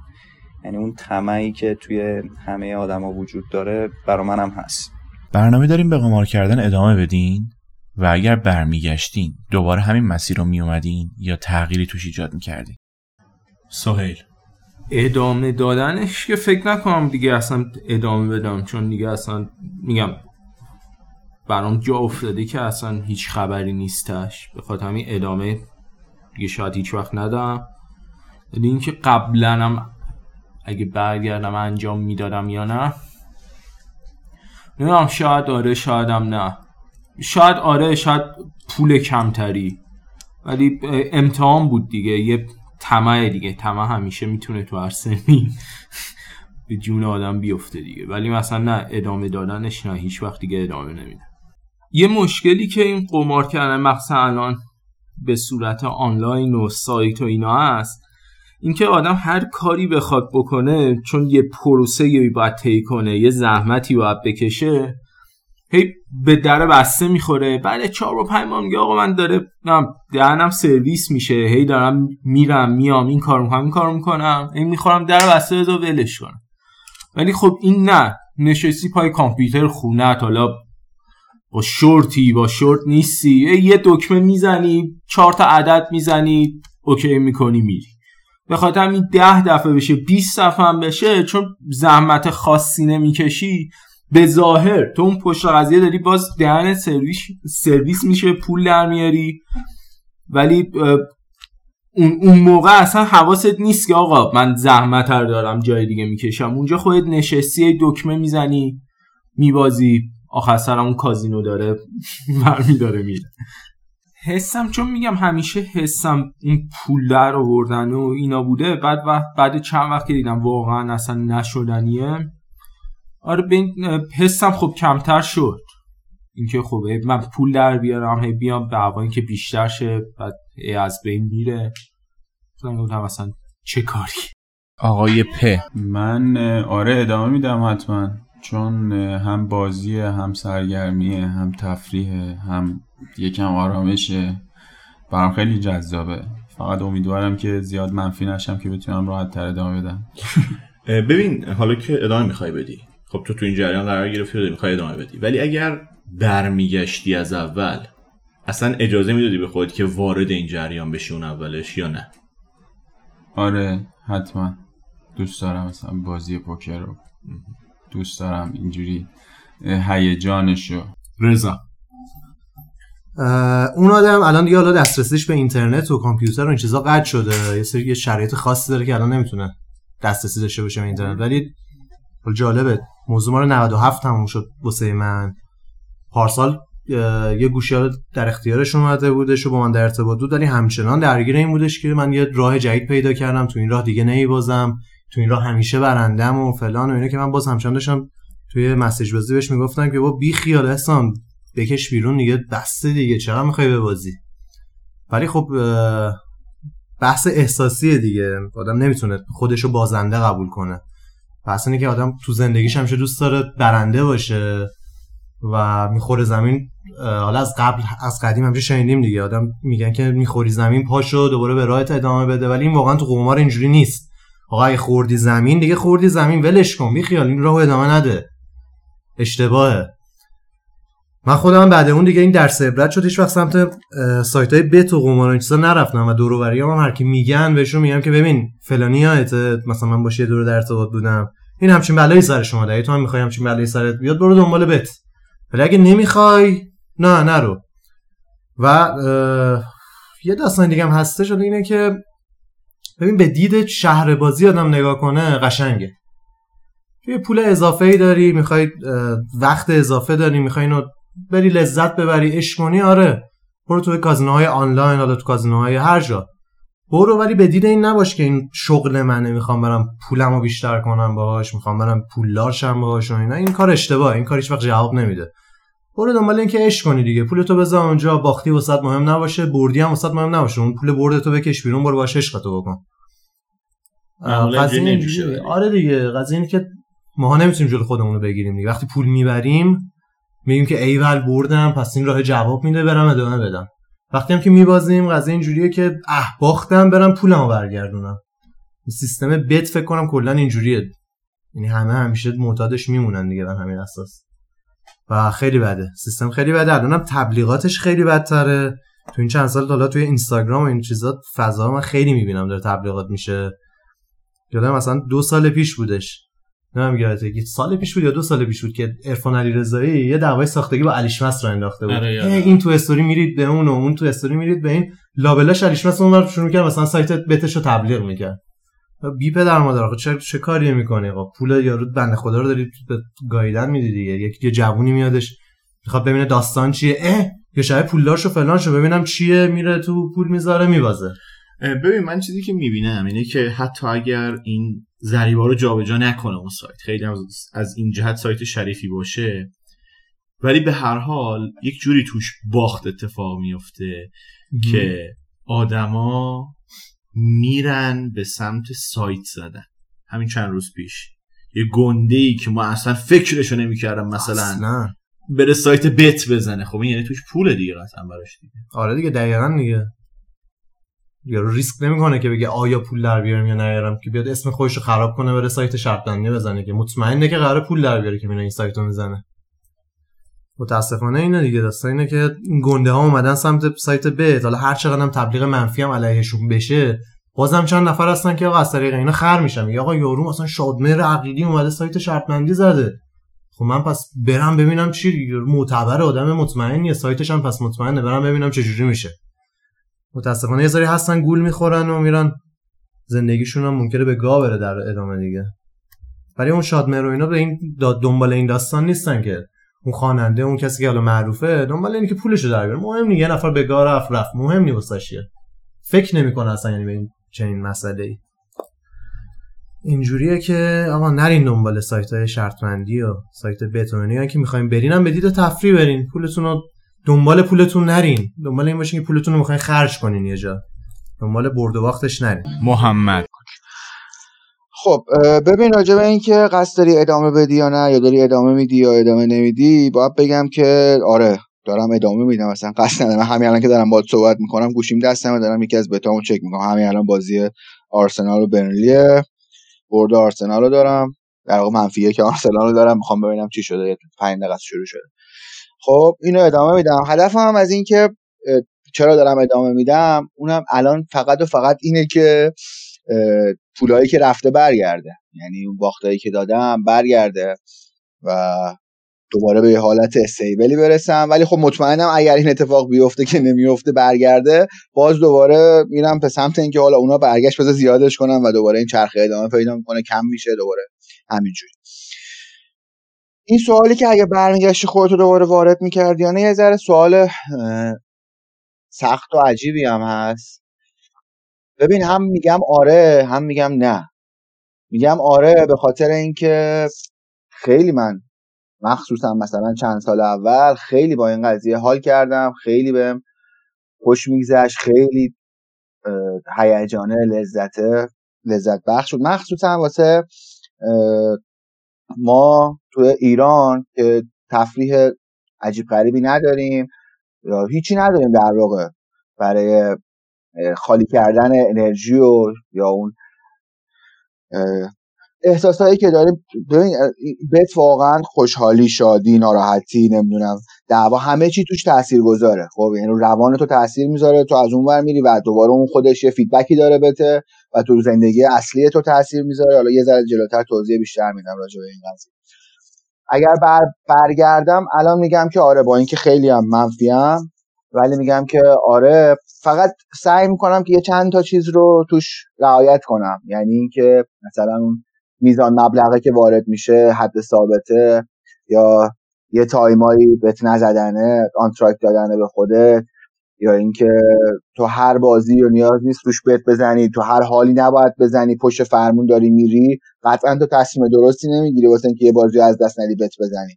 H: یعنی اون طمعی که توی همه آدما وجود داره برا منم هست.
D: برنامه داریم به قمار کردن ادامه بدین و اگر برمیگشتین دوباره همین مسیر رو میومدین یا تغییری توش ایجاد می‌کردین؟ سهیل.
C: ادامه دادنش که فکر نکنم دیگه اصلا ادامه بدم چون دیگه اصلا میگم برام جا افتاده که اصلا هیچ خبری نیستش. به خاطر همین ادامه دیگه شاید هیچ وقت ندم. ولی اینکه قبلا هم اگه برگردم انجام می‌دادم یا نه؟ نمی‌دونم شاید آره شاید هم نه. شاید آره شاید پول کمتری. ولی امتحان بود دیگه یه طمع دیگه. طمع همیشه می‌تونه تو هر سنی به جون آدم بیفته دیگه. ولی مثلا نه ادامه دادنش نه هیچ وقت دیگه ادامه نمیده. یه مشکلی که این قمار کردن مخصوصا الان به صورت آنلاین و سایت و اینا هست اینکه آدم هر کاری بخواد بکنه چون یه پروسه باید طی کنه یه زحمتی باید بکشه هی به در بسته می‌خوره. بعد چهار و پنج میگه آقا من داره دهنم سرویس میشه. هی دارم میرم میام این کار می‌کنم این کار می‌کنم. این می‌خورم در بسته بذار ولش کنم. ولی خب این نه نشستی پای کامپیوتر خونه حالا با شورتی با شورت نیستی. یه دکمه می‌زنی چهار تا عدد می‌زنی OK می‌کنی میری. به خاطر همین ده دفعه بشه 20 دفعه هم بشه چون زحمت خاصی نمی‌کشی. به ظاهر تو اون پشت قضیه داری باز دهنت سرویس سرویس میشه پول در میاری. ولی اون, اون موقع اصلا حواست نیست که آقا من زحمت رو دارم جای دیگه می‌کشم. اونجا خودت نشستی دکمه می‌زنی میبازی. آخر سر اون کازینو داره برمی داره میره. حسم چون میگم همیشه حسم این پول در آوردن و اینا بوده بعد وقت بعد چند وقت که دیدم واقعا اصلا نشدنیه. آره به حسم خب کمتر شد. اینکه خب من پول در بیارم هی بیام به که بیشتر شه بعد از بین میره. گفتم اصلا چه کاری؟
D: آقای پ
E: من آره ادامه میدم حتما. چون هم بازیه هم سرگرمیه هم تفریح هم یکم آرامشه. برام خیلی جذابه. فقط امیدوارم که زیاد منفی نشم که بتونم راحت تر ادامه بدم.
D: ببین حالا که ادامه می‌خوای بدی. خب تو تو این جریان قرار گرفتی و می‌خوای ادامه بدی. ولی اگر برمیگشتی از اول اصلا اجازه می‌دادی به خودت که وارد این جریان بشی اون اولش یا نه؟
E: آره حتما. دوست دارم مثلا بازی پوکر رو. دوست دارم اینجوری هیجانشو.
D: رضا.
F: اون آدم الان دیگه حالا دسترسیش به اینترنت و کامپیوتر و این چیزا قطع شده. یه سری شرایط خاصی داره که الان نمی‌تونه دسترسی داشته باشه به اینترنت. ولی جالبه. موضوع ما رو 97 تموم شد واسه من. پارسال یه گوشی در اختیارش اومده بودش و با من در ارتباط بود ولی همچنان درگیر این بودش که من یه راه جدید پیدا کردم تو این راه دیگه نمیبازم. تو این راه همیشه برندم و فلان و اینه که من باز همچنان داشتم توی مسیج بازی بهش می‌گفتم که با بی خیال حسام بکش بیرون دیگه بسته دیگه چرا می‌خوای ببازی ولی خب بحث احساسیه دیگه. آدم نمی‌تونه خودشو بازنده قبول کنه. پس اینه که آدم تو زندگیش همیشه دوست داره برنده باشه و می‌خوره زمین. حالا از قبل از قدیم همیشه شنیدیم دیگه. آدم میگن که می‌خوری زمین پاشو دوباره به راهت ادامه بده. ولی این واقعا تو قمار اینجوری نیست. آقا خوردی زمین دیگه خوردی زمین ولش کن بیخیال این راهو ادامه نده. اشتباهه. من خودم بعد اون دیگه این درس عبرت شد هیچ وقت سمت سایت های بت و قمار این چیزا نرفتم و دور و هم هر کی میگن بهشون میگم که ببین فلانی یادت مثلا من باشه دور در ارتباط بودم. این همچین بلایی سر شما ده تو هم می‌خوای همچین بلایی سرت بیاد برو دنبال بت. ولی اگه نمی‌خوای نه نرو. و یه داستان دیگه هم هسته شده اینه که ببین به دید شهر بازی آدم نگاه کنه قشنگه. یه پول اضافه ای داری می‌خوای وقت اضافه داری می‌خوای اینو بری لذت ببری عشق کنی آره. برو تو کازینوهای آنلاین حالا تو کازینوهای هر جا. برو ولی به دید این نباش که این شغل منه می‌خوام برم پولمو بیشتر کنم باهاش می‌خوام برم پولدار شم باهاش و اینا. این کار اشتباه این کار هیچ وقت جواب نمیده. برو دنبال اینکه عشق کنی دیگه. پولتو بذار اونجا باختی وسط مهم نباشه بردی هم وسط مهم نباشه. اون پول بردتو بکش بیرون برو باش عشقتو بکن. قضیه آره دیگه قضیه اینه که ماها نمی‌تونیم جلو خودمون رو بگیریم دیگه. وقتی پول می‌بریم میگیم که ایول بردم پس این راه جواب میده برم ادامه بدم. وقتی هم که میبازیم قضیه اینجوریه که اه باختم برم پولمو برگردونم. این سیستم بت فکر کنم کلا اینجوریه. یعنی همه همیشه معتادش میمونن دیگه بر همین اساس. و خیلی بده. سیستم خیلی بده. الانم تبلیغاتش خیلی بدتره. تو این چند سال حالا توی اینستاگرام و این چیزا فضا من خیلی می‌بینم داره تبلیغات میشه. یادم مثلا دو سال پیش بودش. نمی‌دونم یادته یه سال پیش بود یا دو سال پیش بود که عرفان علی رضایی یه دعوای ساختگی با علیشمس رو انداخته بود.
D: آره،
F: این تو استوری میرید به اون و اون تو استوری میرید به این. لابلاش علیشمس اون رو شروع کرد مثلا سایت بتش رو تبلیغ می‌کرد. بی پدر مادر آخه چه چه کاری می‌کنی؟ آقا پول یارو بنده خدا رو داری به گایدن میدی دیگه. یک یه جوونی میادش می‌خواد ببینه داستان چیه. اه! یا شاید پولدارشو فلان شو ببینم چیه میره تو پول می‌ذاره میوازه
D: اه، ببین من چیزی که می‌بینم اینه که حتی اگر این ضریبا رو جابجا نکنه اون سایت خیلی از, از این جهت سایت شریفی باشه ولی به هر حال یک جوری توش باخت اتفاق میفته که آدما میرن به سمت سایت زدن. همین چند روز پیش. یه گنده ای که ما اصلا فکرشو نمی‌کردم مثلا
F: اصلا.
D: بره سایت بت بزنه. خب این یعنی توش پول دیگه قطعا براش دیگه.
F: آره دیگه دقیقا دیگه. یارو ریسک نمی‌کنه که بگه آیا پول در بیارم یا نیارم که بیاد اسم خودش رو خراب کنه بره سایت شرط بندی بزنه که. مطمئنه که قرار پول در بیاره که میره این سایت رو می‌زنه. متاسفانه اینه دیگه. داستان اینه که گنده ها اومدن سمت سایت بت حالا هر چقدر هم تبلیغ منفی هم علیهشون بشه بازم چند نفر هستن که آقا از طریق اینا خر میشن. میگه آقا یارو مثلا شادمهر عقیلی اومده سایت شرط بندی زده. خب من پس برم ببینم چی معتبر آدم مطمئنیه. سایتش هم پس مطمئنه. برم ببینم چه جوری میشه. متاسفانه یه سری هستن گول می‌خورن و میرن زندگیشون هم ممکنه به گا بره در ادامه دیگه. ولی اون شادمهر و اینا به این دنبال این داستان نیستن که. اون خواننده اون کسی که حالا معروفه دنبال اینه که پولشو در بیاره. مهم نیست یه نفر به گا رفت رفت. مهم نیست واسش چیه. فکر نمی‌کنه اصلا یعنی به این چنین مسئله ای اینجوریه که آقا نرین دنبال سایت های شرطمندی و سایت بتونی که می‌خوایم برینم. بدید و برین. پولتون رو دنبال پولتون نرین. دنبال این باشین که پولتون رو می‌خواین خرج کنین یه جا. دنبال برد و باختش نرین.
D: محمد.
G: خب ببین راجع به این که قصد داری ادامه بدی یا نه یا داری ادامه میدی یا ادامه نمیدی باید بگم که آره دارم ادامه میدم مثلا قصد ندارم. همین الان که دارم باهات صحبت می‌کنم گوشیم دستمه دارم یکی از بتامو چک می‌کنم. همین الان بازی آرسنال و برنلیه. برد آرسنال رو دارم. در واقع منفیه که آرسنال رو دارم. می‌خوام ببینم چی شده. یه 5 دقیقه شروع شده. خب اینو ادامه میدم. هدفم هم از این که اه، چرا دارم ادامه میدم؟ اونم الان فقط و فقط اینه که پولایی که رفته برگرده. یعنی اون باختایی که دادم برگرده و دوباره به حالت استیبلی برسم. ولی خب مطمئنم اگر این اتفاق بیفته که نمیفته برگرده باز دوباره میرم به سمت اینکه حالا اونا برگشت بذار زیادش کنم و دوباره این چرخه ادامه پیدا می‌کنه کم میشه دوباره همینجوری. این سوالی که اگه برمیگشتی خودتو دوباره وارد می‌کردی یا نه یه ذره سوال سخت و عجیبی هم هست. ببین هم میگم آره هم میگم نه. میگم آره به خاطر اینکه خیلی من مخصوصا مثلا چند سال اول خیلی با این قضیه حال کردم خیلی بهم خوش میگذشت خیلی هیجانه لذته لذت بخش شد مخصوصا واسه ما تو ایران که تفریح عجیب غریبی نداریم یا هیچی نداریم در واقع برای خالی کردن انرژی و یا اون اه، احساسایی که داریم ببین بت واقعا خوشحالی شادی ناراحتی نمی‌دونم دعوا همه چی توش تاثیر گذاره خب یعنی رو روان تو تاثیر می‌ذاره تو از اون ور میری و دوباره اون خودش یه فیدبکی داره بته و تو زندگی اصلی تو تاثیر می‌ذاره. حالا یه ذره جلوتر توضیح بیشتر میدم راجع به این قضیه. اگر بر برگردم الان میگم که آره با اینکه خیلی هم منفیم ولی میگم که آره فقط سعی می‌کنم که یه چند تا چیز رو توش رعایت کنم. یعنی اینکه مثلا اون میزان مبلغی که وارد میشه حد ثابته یا یه time ایی bet نزدنه آنتراک دادنه به خودت یا اینکه تو هر بازی رو نیاز نیست روش bet بزنی تو هر حالی نباید بزنی پشت فرمون داری میری قطعا تو تصمیم درستی نمی‌گیری واسه اینکه یه بازی از دست ندی bet بزنی.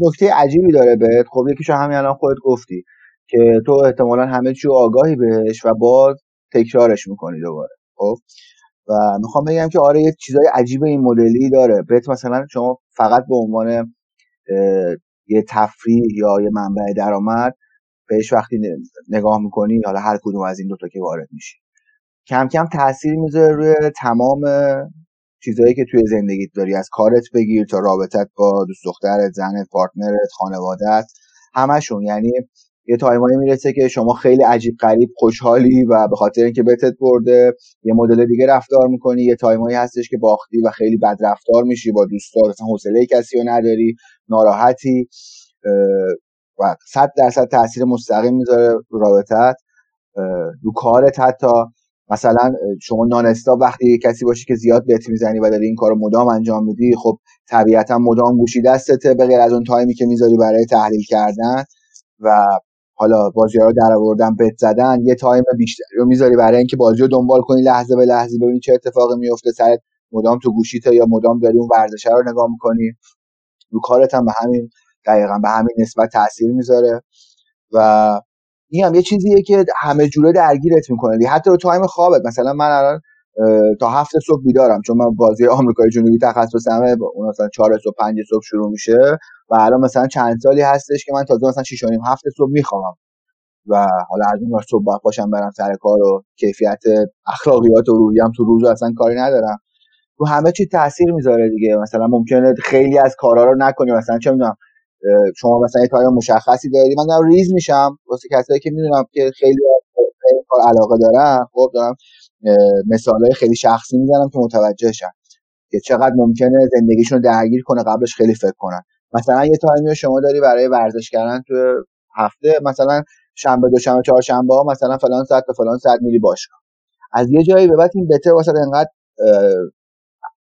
G: نکته عجیبی داره بهت. خب یکیشو همین الان خودت گفتی که تو احتمالا همه چی رو آگاهی بهش و باز تکرارش می‌کنی دوباره. خب؟ و می‌خوام بگم که آره یه چیزای عجیب این مدلی داره. بهت مثلا شما فقط به عنوان یه تفریح یا یه منبع درآمد بهش وقتی نگاه می‌کنی حالا هر کدوم از این دوتا که وارد میشی. کم کم تاثیر می‌ذاره روی تمام چیزهایی که توی زندگیت داری. از کارت بگیر تا رابطت با دوست دخترت زنت partner ت خانوادت همشون یعنی یه time ایی می‌رسه که شما خیلی عجیب غریب خوشحالی و به خاطر اینکه bet ت برده یه مدل دیگه رفتار می‌کنی. یه time ایی هستش که باختی و خیلی بد رفتار میشی. با دوستات اصلا حوصله کسی رو نداری. ناراحتی. و صد درصد تاثیر مستقیم می‌ذاره رابطت. رو کارت حتی. مثلا شما ناخواسته وقتی کسی باشی که زیاد bet می‌زنی و داری این کارو مدام انجام میدی خب طبیعتا مدام گوشی دستته به غیر از اون time ی که می‌ذاری برای تحلیل کردن و حالا بازی ها رو در آوردن bet زدن یه time بیشتری رو می‌ذاری برای اینکه بازی رو دنبال کنی لحظه به لحظه ببینی چه اتفاقی میفته سرت مدام تو گوشیته یا مدام داری اون ورزشه رو نگاه می‌کنی. رو کارت هم به همین دقیقا به همین نسبت تاثیر می‌ذاره. و هم یه چیزیه که همه جوره درگیرت می‌کنه حتی رو تایم خوابت. مثلا من الان تا هفت صبح بیدارم. چون من بازی آمریکای جنوبی تخصصمه اون مثلا چهار صبح پنج صبح شروع میشه. و الان مثلا چند سالی هستش که من تازه مثلا 6 و نیم هفت صبح می‌خوام و حالا از اون صبح باید پاشم برم سر کار و کیفیت اخلاقیات و روحیم تو روز اصلا کاری ندارم. تو همه چی تاثیر می‌ذاره دیگه. مثلا ممکنه خیلی از کارا رو نکنی. مثلا چه می‌دونم شما مثلا یه time مشخصی داری من دارم ریز میشم. واسه کسایی که می‌دونم که خیلی این کار علاقه دارن خب دارم مثالای خیلی شخصی می‌زنم که متوجه شن که چقدر ممکنه زندگیشون درگیر کنه قبلش خیلی فکر کنن. مثلا یه time ی شما داری برای ورزش کردن تو هفته مثلا شنبه دوشنبه چهارشنبه ها مثلا فلان ساعت تا فلان ساعت میری باشگاه. از یه جایی به بعد این bet ه واسه انقدر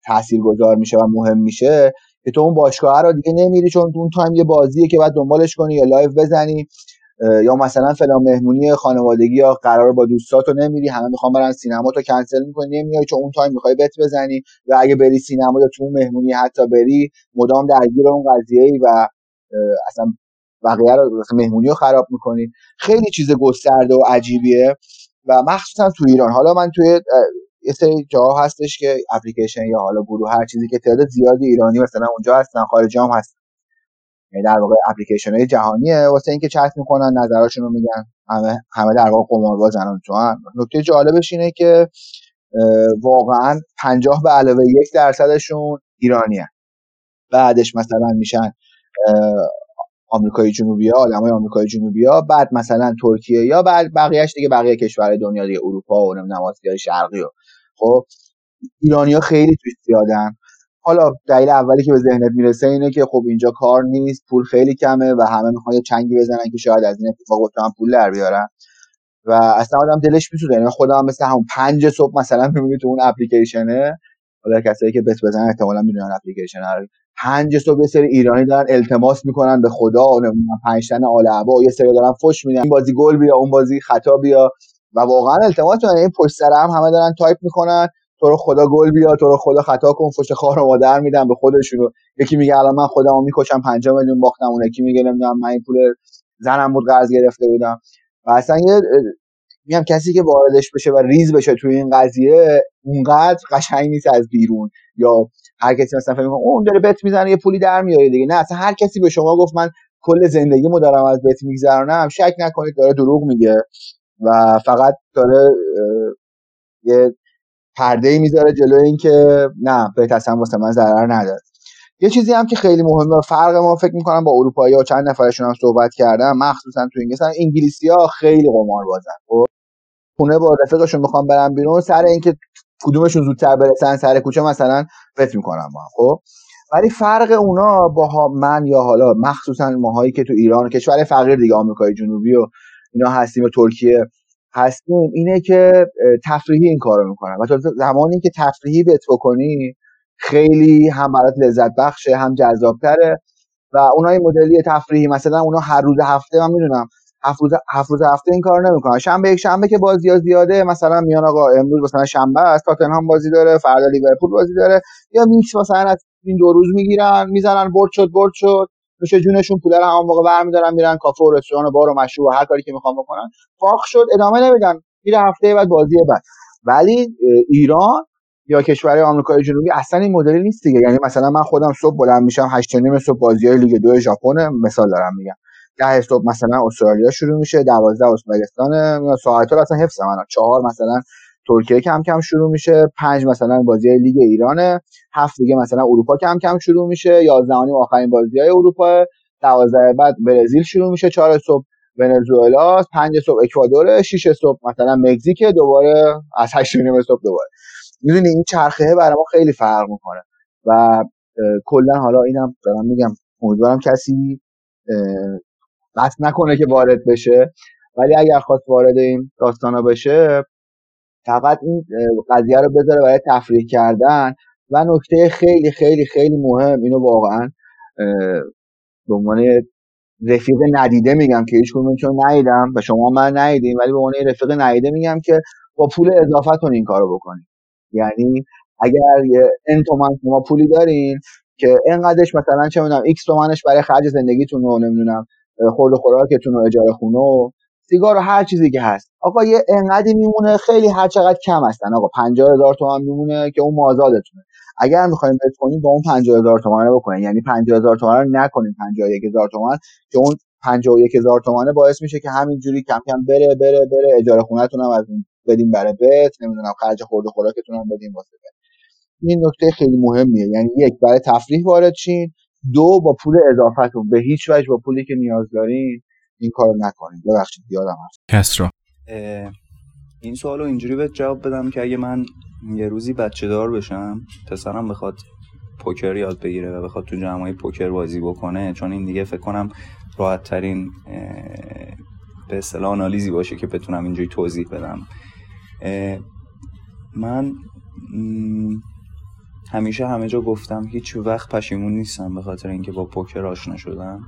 G: تاثیرگذار میشه و مهم میشه که تو اون باشگاه رو دیگه نمیری چون اون time یه بازیه که باید دنبالش کنی یا live بزنی یا مثلا فلان مهمونی خانوادگی یا قرار با دوستاتو نمیری همه می‌خوام برن سینما تو کنسل می‌کنی نمیای چون اون time می‌خوای bet بزنی و اگه بری سینما یا تو اون مهمونی حتی بری مدام درگیر اون قضیه و اصلا بقیه رو مهمونی رو خراب می‌کنی. خیلی چیز گسترده و عجیبیه و مخصوصا تو ایران. حالا من توی یه سری جاها هستش که اپلیکیشن یا حالا گروه هر چیزی که تعداد زیادی ایرانی مثلا اونجا هستن خارجی هم هستن. یعنی در واقع اپلیکیشن های جهانیه. واسه اینکه چت می‌کنن نظراشون رو میگن. همه همه در واقع قماربازن تو نکته جالبش اینه که واقعا 50 به علاوه یک درصدشون ایرانی هن. بعدش مثلا میشن آمریکای جنوبی ها آدمای آمریکای جنوبی ها. بعد مثلا ترکیه یا بعد بقیهش دیگه بقیه کشورهای دنیا دیگه اروپا و نمی‌دونم آسیای شرقی و خب ایرانی ها خیلی توی زیادن. حالا دلیل اولی که به ذهنت می‌رسه اینه که خب اینجا کار نیست پول خیلی کمه و همه می‌خوان یه چنگی بزنن که شاید از این اتفاق بتونن پول در بیارن. و اصلا آدم دلش میسوزه. یعنی خودم مثل همون پنج صبح مثلا می‌بینی تو اون اپلیکیشنه. حالا کسایی که بس بزنن احتمالاً می‌دونن اپلیکیشن پنج صبح یه سری ایرانی دارن التماس می‌کنن به خدا نمی‌دونم پنج تن آل یه سری دارن فش میدن. این بازی گل بیا اون بازی خطا بیا. و واقعا التماس می‌کنن این پشت سر هم همه دارن تایپ می‌کنن تو رو خدا گل بیا تو رو خدا خطا کن فش خار مادر میدن به خودشونو. یکی میگه الان من خودمو می‌کشم 5 میلیون باختم اون یکی میگه نمی‌دونم من این پول زنم بود قرض گرفته بودم. و اصلا یه میگم کسی که واردش بشه و ریز بشه توی این قضیه اونقدر قشنگ نیست از بیرون. یا هر کسی مثلا فکر اون داره bet می‌زنه یه پولی در میاره دیگه. نه اصلا هر کسی به شما گفت من کل زندگیمو دارم از بت میگذرونم شک نکنید داره دروغ میگه. و فقط داره یه پرده می‌ذاره جلوی اینکه نه بت اصلا واسه من ضرر نداره. یه چیزی هم که خیلی مهمه فرق ما فکر می‌کنم با اروپایی ها چند نفرشون هم صحبت کردم مخصوصا تو انگلیس انگلیسی ها خیلی قمار بازن خب؟ خونه با رفیقشون می‌خوام برن بیرون سر اینکه کدومشون زودتر برسن سر کوچه مثلا بت می‌کنم با خب؟ ولی فرق اونا با من یا حالا مخصوصا ماهایی که تو ایران و کشور فقیر دیگه آمریکای جنوبی و اینا هستیم و ترکیه هستیم اینه که تفریحی این کارو می‌کنن. و تا زمانی که تفریحی بت بکنی خیلی هم برات لذت بخشه هم جذابتره. و اونای مدلی تفریحی مثلا اونا هر روز هفته من می‌دونم هفت روز هفت روز هفته این کار نمی‌کنن. شنبه یک شنبه که بازی ها زیاده مثلا میان آقا امروز مثلا شنبه است تاتنهام بازی داره فردا لیورپول بازی داره. یا میکس مثلا از این دو روز می‌گیرن می‌زنن برد شد برد شد. نوش جونشون پول رو هم موقع برمیدارن میرن کافه و رستوران و بار و مشروب و هر کاری که می‌خوان بکنن. فاق شد ادامه نمیدن. میره هفته بعد بازی بعد. ولی ایران یا کشورهای آمریکای جنوبی اصلا این مدلی نیست دیگه. یعنی مثلا من خودم صبح بلند میشم 8 نیم صبح بازی های لیگ دو ژاپن مثال دارم میگم. ده صبح مثلا استرالیا شروع میشه دوازده ازبکستان ساعت اصلا حفظ من چهار مثلا ترکیه کم کم شروع میشه پنج مثلا بازی لیگ ایرانه هفت دیگه مثلا اروپا کم کم شروع میشه یازده آخرین بازی های اروپا دوازده بعد برزیل شروع میشه چهار صبح ونزوئلا پنج صبح اکوادور شش صبح مثلا مکزیک دوباره از هشت نیم صبح دوباره. می‌دونی این چرخه برای ما خیلی فرق می‌کنه و کلا حالا اینم دارم میگم امیدوارم کسی قصد نکنه که وارد بشه. ولی اگر خواست وارد این داستانا بشه فقط این قضیه رو بذاره برای تفریح کردن. و نکته خیلی خیلی خیلی مهم اینو واقعا به عنوان رفیق ندیده میگم که هیچ چون ندیدم و شما من ندیدیم ولی به عنوان رفیق ندیده میگم که با پول اضافتون این کارو بکنید یعنی اگر یه n تومن شما پولی دارین که انقدرش مثلا چه می‌دونم x تومنش برای خرج زندگیتون رو نمی‌دونم خورد و خوراکتون و اجاره خونه و سیگار و هر چیزی که هست. آقا یه انقدی میمونه خیلی هر چقدر کم هستن. آقا 50000 تومان میمونه که اون مازادتونه. اگر می‌خوایم بت کنیم با اون 50000 تومان رو بکنین یعنی 50000 تومان رو نکنین 51000 تومان که اون 51000 تومانه باعث میشه که همینجوری کم کم بره بره بره. اجاره خونهتون هم از اون بدیم برای بت نمی‌دونم خرج خورد و خوراکتون هم بدیم واسه این نکته خیلی مهمیه. یعنی یک برای تفریح وارد شین. دو با پول اضافتون به هیچ وجه با پولی که نیاز دارین. این کارو نکنید. ببخشید یادم هست.
D: کسرا
H: این سوالو اینجوری به جواب بدم که اگه من یه روزی بچه دار بشم پسرم بخواد پوکر یاد بگیره و بخواد تو جمعای پوکر بازی بکنه چون این دیگه فکر کنم راحت ترین به اصطلاح آنالیزی باشه که بتونم اینجوری توضیح بدم. من همیشه همه جا گفتم هیچ وقت پشیمون نیستم به خاطر اینکه با پوکر آشنا شدم.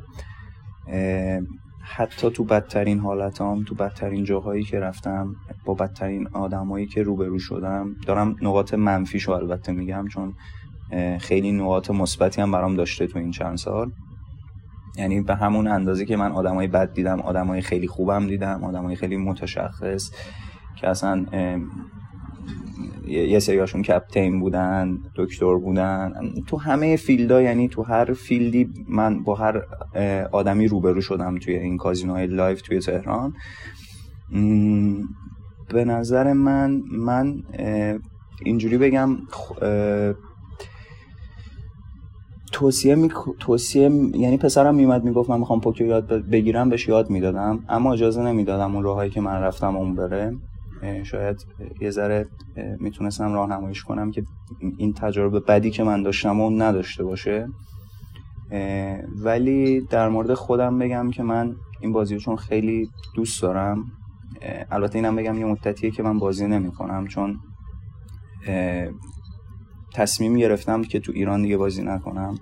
H: حتی تو بدترین حالتام تو بدترین جاهایی که رفتم با بدترین آدمایی که روبرو شدم دارم نقاط منفیشو البته میگم چون خیلی نقاط مثبتی هم برام داشته تو این چند سال. یعنی به همون اندازه که من آدمای بد دیدم آدمای خیلی خوبم دیدم آدمای خیلی متشخص که اصلا یه سریاشون captain بودن دکتر بودن. تو همه field ا یعنی تو هر field ی من با هر آدمی روبرو شدم توی این کازینوهای live توی تهران. به نظر من من اینجوری بگم توصیه می... توصیه یعنی پسرم میومد می‌گفت من می‌خوام پوکر یاد بگیرم بهش یاد می‌دادم. اما اجازه نمی‌دادم اون راهایی که من رفتم اون بره. شاید یه ذره می‌تونستم راهنماییش کنم که این تجربه بدی که من داشتم اون نداشته باشه. ولی در مورد خودم بگم که من این بازی چون خیلی دوست دارم البته اینم بگم یه مدتیه که من بازی نمی کنم چون تصمیم گرفتم که تو ایران دیگه بازی نکنم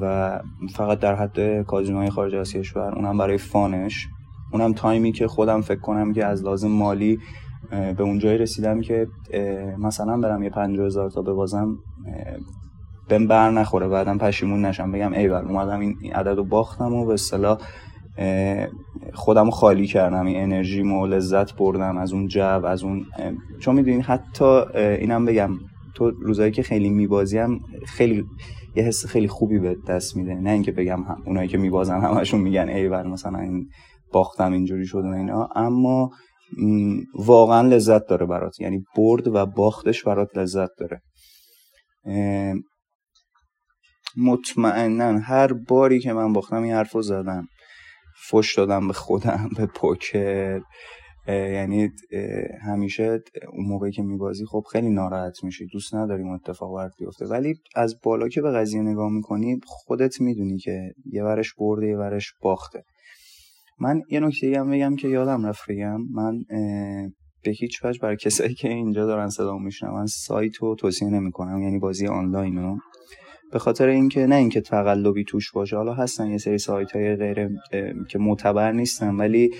H: و فقط در حد کازینوهای خارج از کشور اونم برای فانش. اونم تایمی که خودم فکر کنم که از لازم مالی به اون جایی رسیدم که مثلا برم یه پنجاه هزار تا ببازم بهم بر نخوره بعدم پشیمون نشم. بگم ای بر اومدم این عدد رو باختم و به اصطلاح خودم خالی کردم. این انرژی و لذت بردم از اون جو از اون چون می‌دونین حتی اینم بگم تو روزایی که خیلی میبازیم خیلی یه حس خیلی خوبی به دست میده. نه اینکه بگم هم اونایی که میبازن همشون میگن ای بر مثلا این باختم اینجوری شده و اینا اما واقعا لذت داره برات. یعنی برد و باختش برات لذت داره. مطمئنا هر باری که من باختم این حرف رو زدم. فش دادم به خودم به پوکر. یعنی همیشه اون موقعی که میبازی خب خیلی ناراحت میشی. دوست نداریم اتفاق برات بیفته. ولی از بالا که به قضیه نگاه می‌کنی خودت می‌دونی که یه ورش برده یه ورش باخته. من یه نکته هم بگم که یادم رفت بگم. من به هیچ وجه برای کسایی که اینجا دارن صدا من سایت رو توصیه نمی‌کنم. یعنی بازی آنلاین رو به خاطر اینکه نه اینکه تقلبی توش باشه حالا هستن یه سری سایت های غیر که معتبر نیستن ولی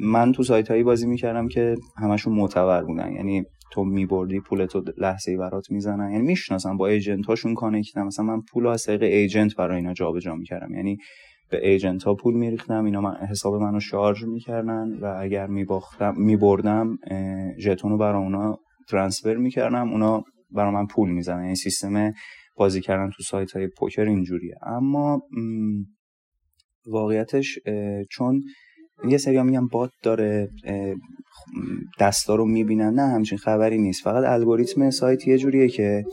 H: من تو سایت هایی بازی می‌کردم که همشون معتبر بودن. یعنی تو میبردی پولتو لحظه ای برات می‌زنن. یعنی می‌شناسم با ایجنت هاشون کانکتم مثلا من پول از طریق ایجنت برای اینا جابجا می‌کردم. یعنی به ایجنت ها پول میریختم. اینا من حساب منو شارژ می‌کردن و اگر میباختم میبردم ژتون رو برای اونا ترانسفر می‌کردم. اونا برای من پول می‌زنن یعنی سیستم بازی کردن تو سایت های پوکر اینجوریه. اما واقعیتش چون یه سری میگن بات داره دستا رو می‌بینن. نه همچین خبری نیست. فقط الگوریتم سایت یه جوریه که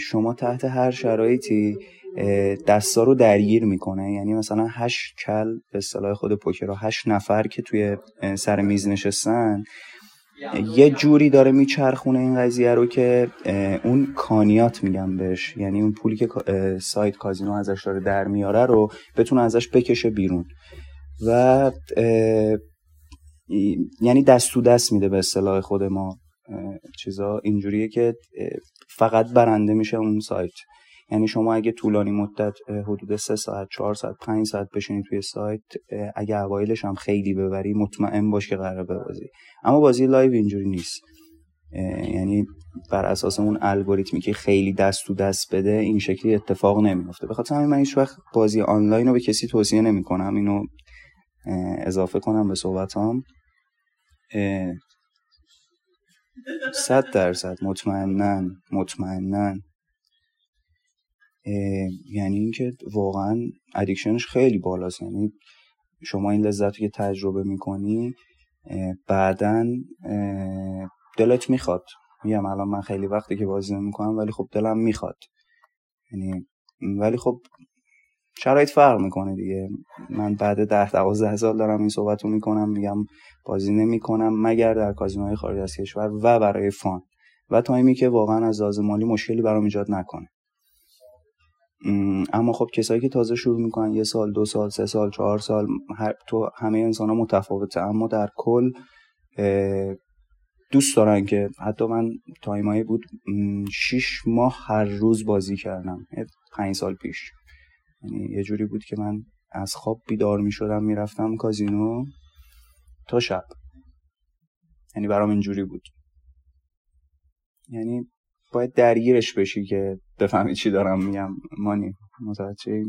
H: شما تحت هر شرایطی دستا رو درگیر می‌کنه. یعنی مثلا هشت کل به اصطلاح خود پوکر هشت نفر که توی سر میز نشستن یه جوری داره میچرخونه این قضیه رو که اون کانیات میگم بهش. یعنی اون پولی که سایت کازینو ازش داره در میاره رو بتونه ازش بکشه بیرون. و یعنی دست تو دست میده به اصطلاح خود ما. چیزا اینجوریه که فقط برنده میشه اون سایت. یعنی شما اگه طولانی مدت حدود سه ساعت چهار ساعت پنج ساعت بشینی توی سایت اگه اوایلش هم خیلی ببری مطمئن باش که قراره ببازی. اما بازی live اینجوری نیست. یعنی بر اساس اون الگوریتمی که خیلی دست تو دست بده این شکلی اتفاق نمیفته به خاطر همین من هیچ وقت بازی آنلاین رو به کسی توصیه نمی‌کنم. اینو اه، اضافه کنم به صحبتام. صد درصد مطمئنا مطمئنا یعنی اینکه واقعا ادیکشنش خیلی بالاست. یعنی شما این لذت رو که تجربه می‌کنی بعدا دلت می‌خواد. میگم الان من خیلی وقتی که بازی نمی‌کنم ولی خب دلم می‌خواد. یعنی ولی خب شرایط فرق می‌کنه دیگه. من بعد ده دوازده سال دارم این صحبت رو می‌کنم میگم بازی نمی‌کنم مگر در کازینوهای خارج از کشور و برای fun. و تایمی که واقعا از لحاظ مالی مشکلی برام ایجاد نکنه. اما خب کسایی که تازه شروع می‌کنن یه سال دو سال سه سال چهار سال هر تو همه انسان ها متفاوته. اما در کل دوست دارن که حتی من تایمایی بود شیش ماه هر روز بازی کردم. پنج سال پیش. یعنی یه جوری بود که من از خواب بیدار می‌شدم می‌رفتم کازینو تا شب. یعنی برام اینجوری بود. یعنی باید درگیرش بشی که بفهمی چی دارم میگم مانی متوجه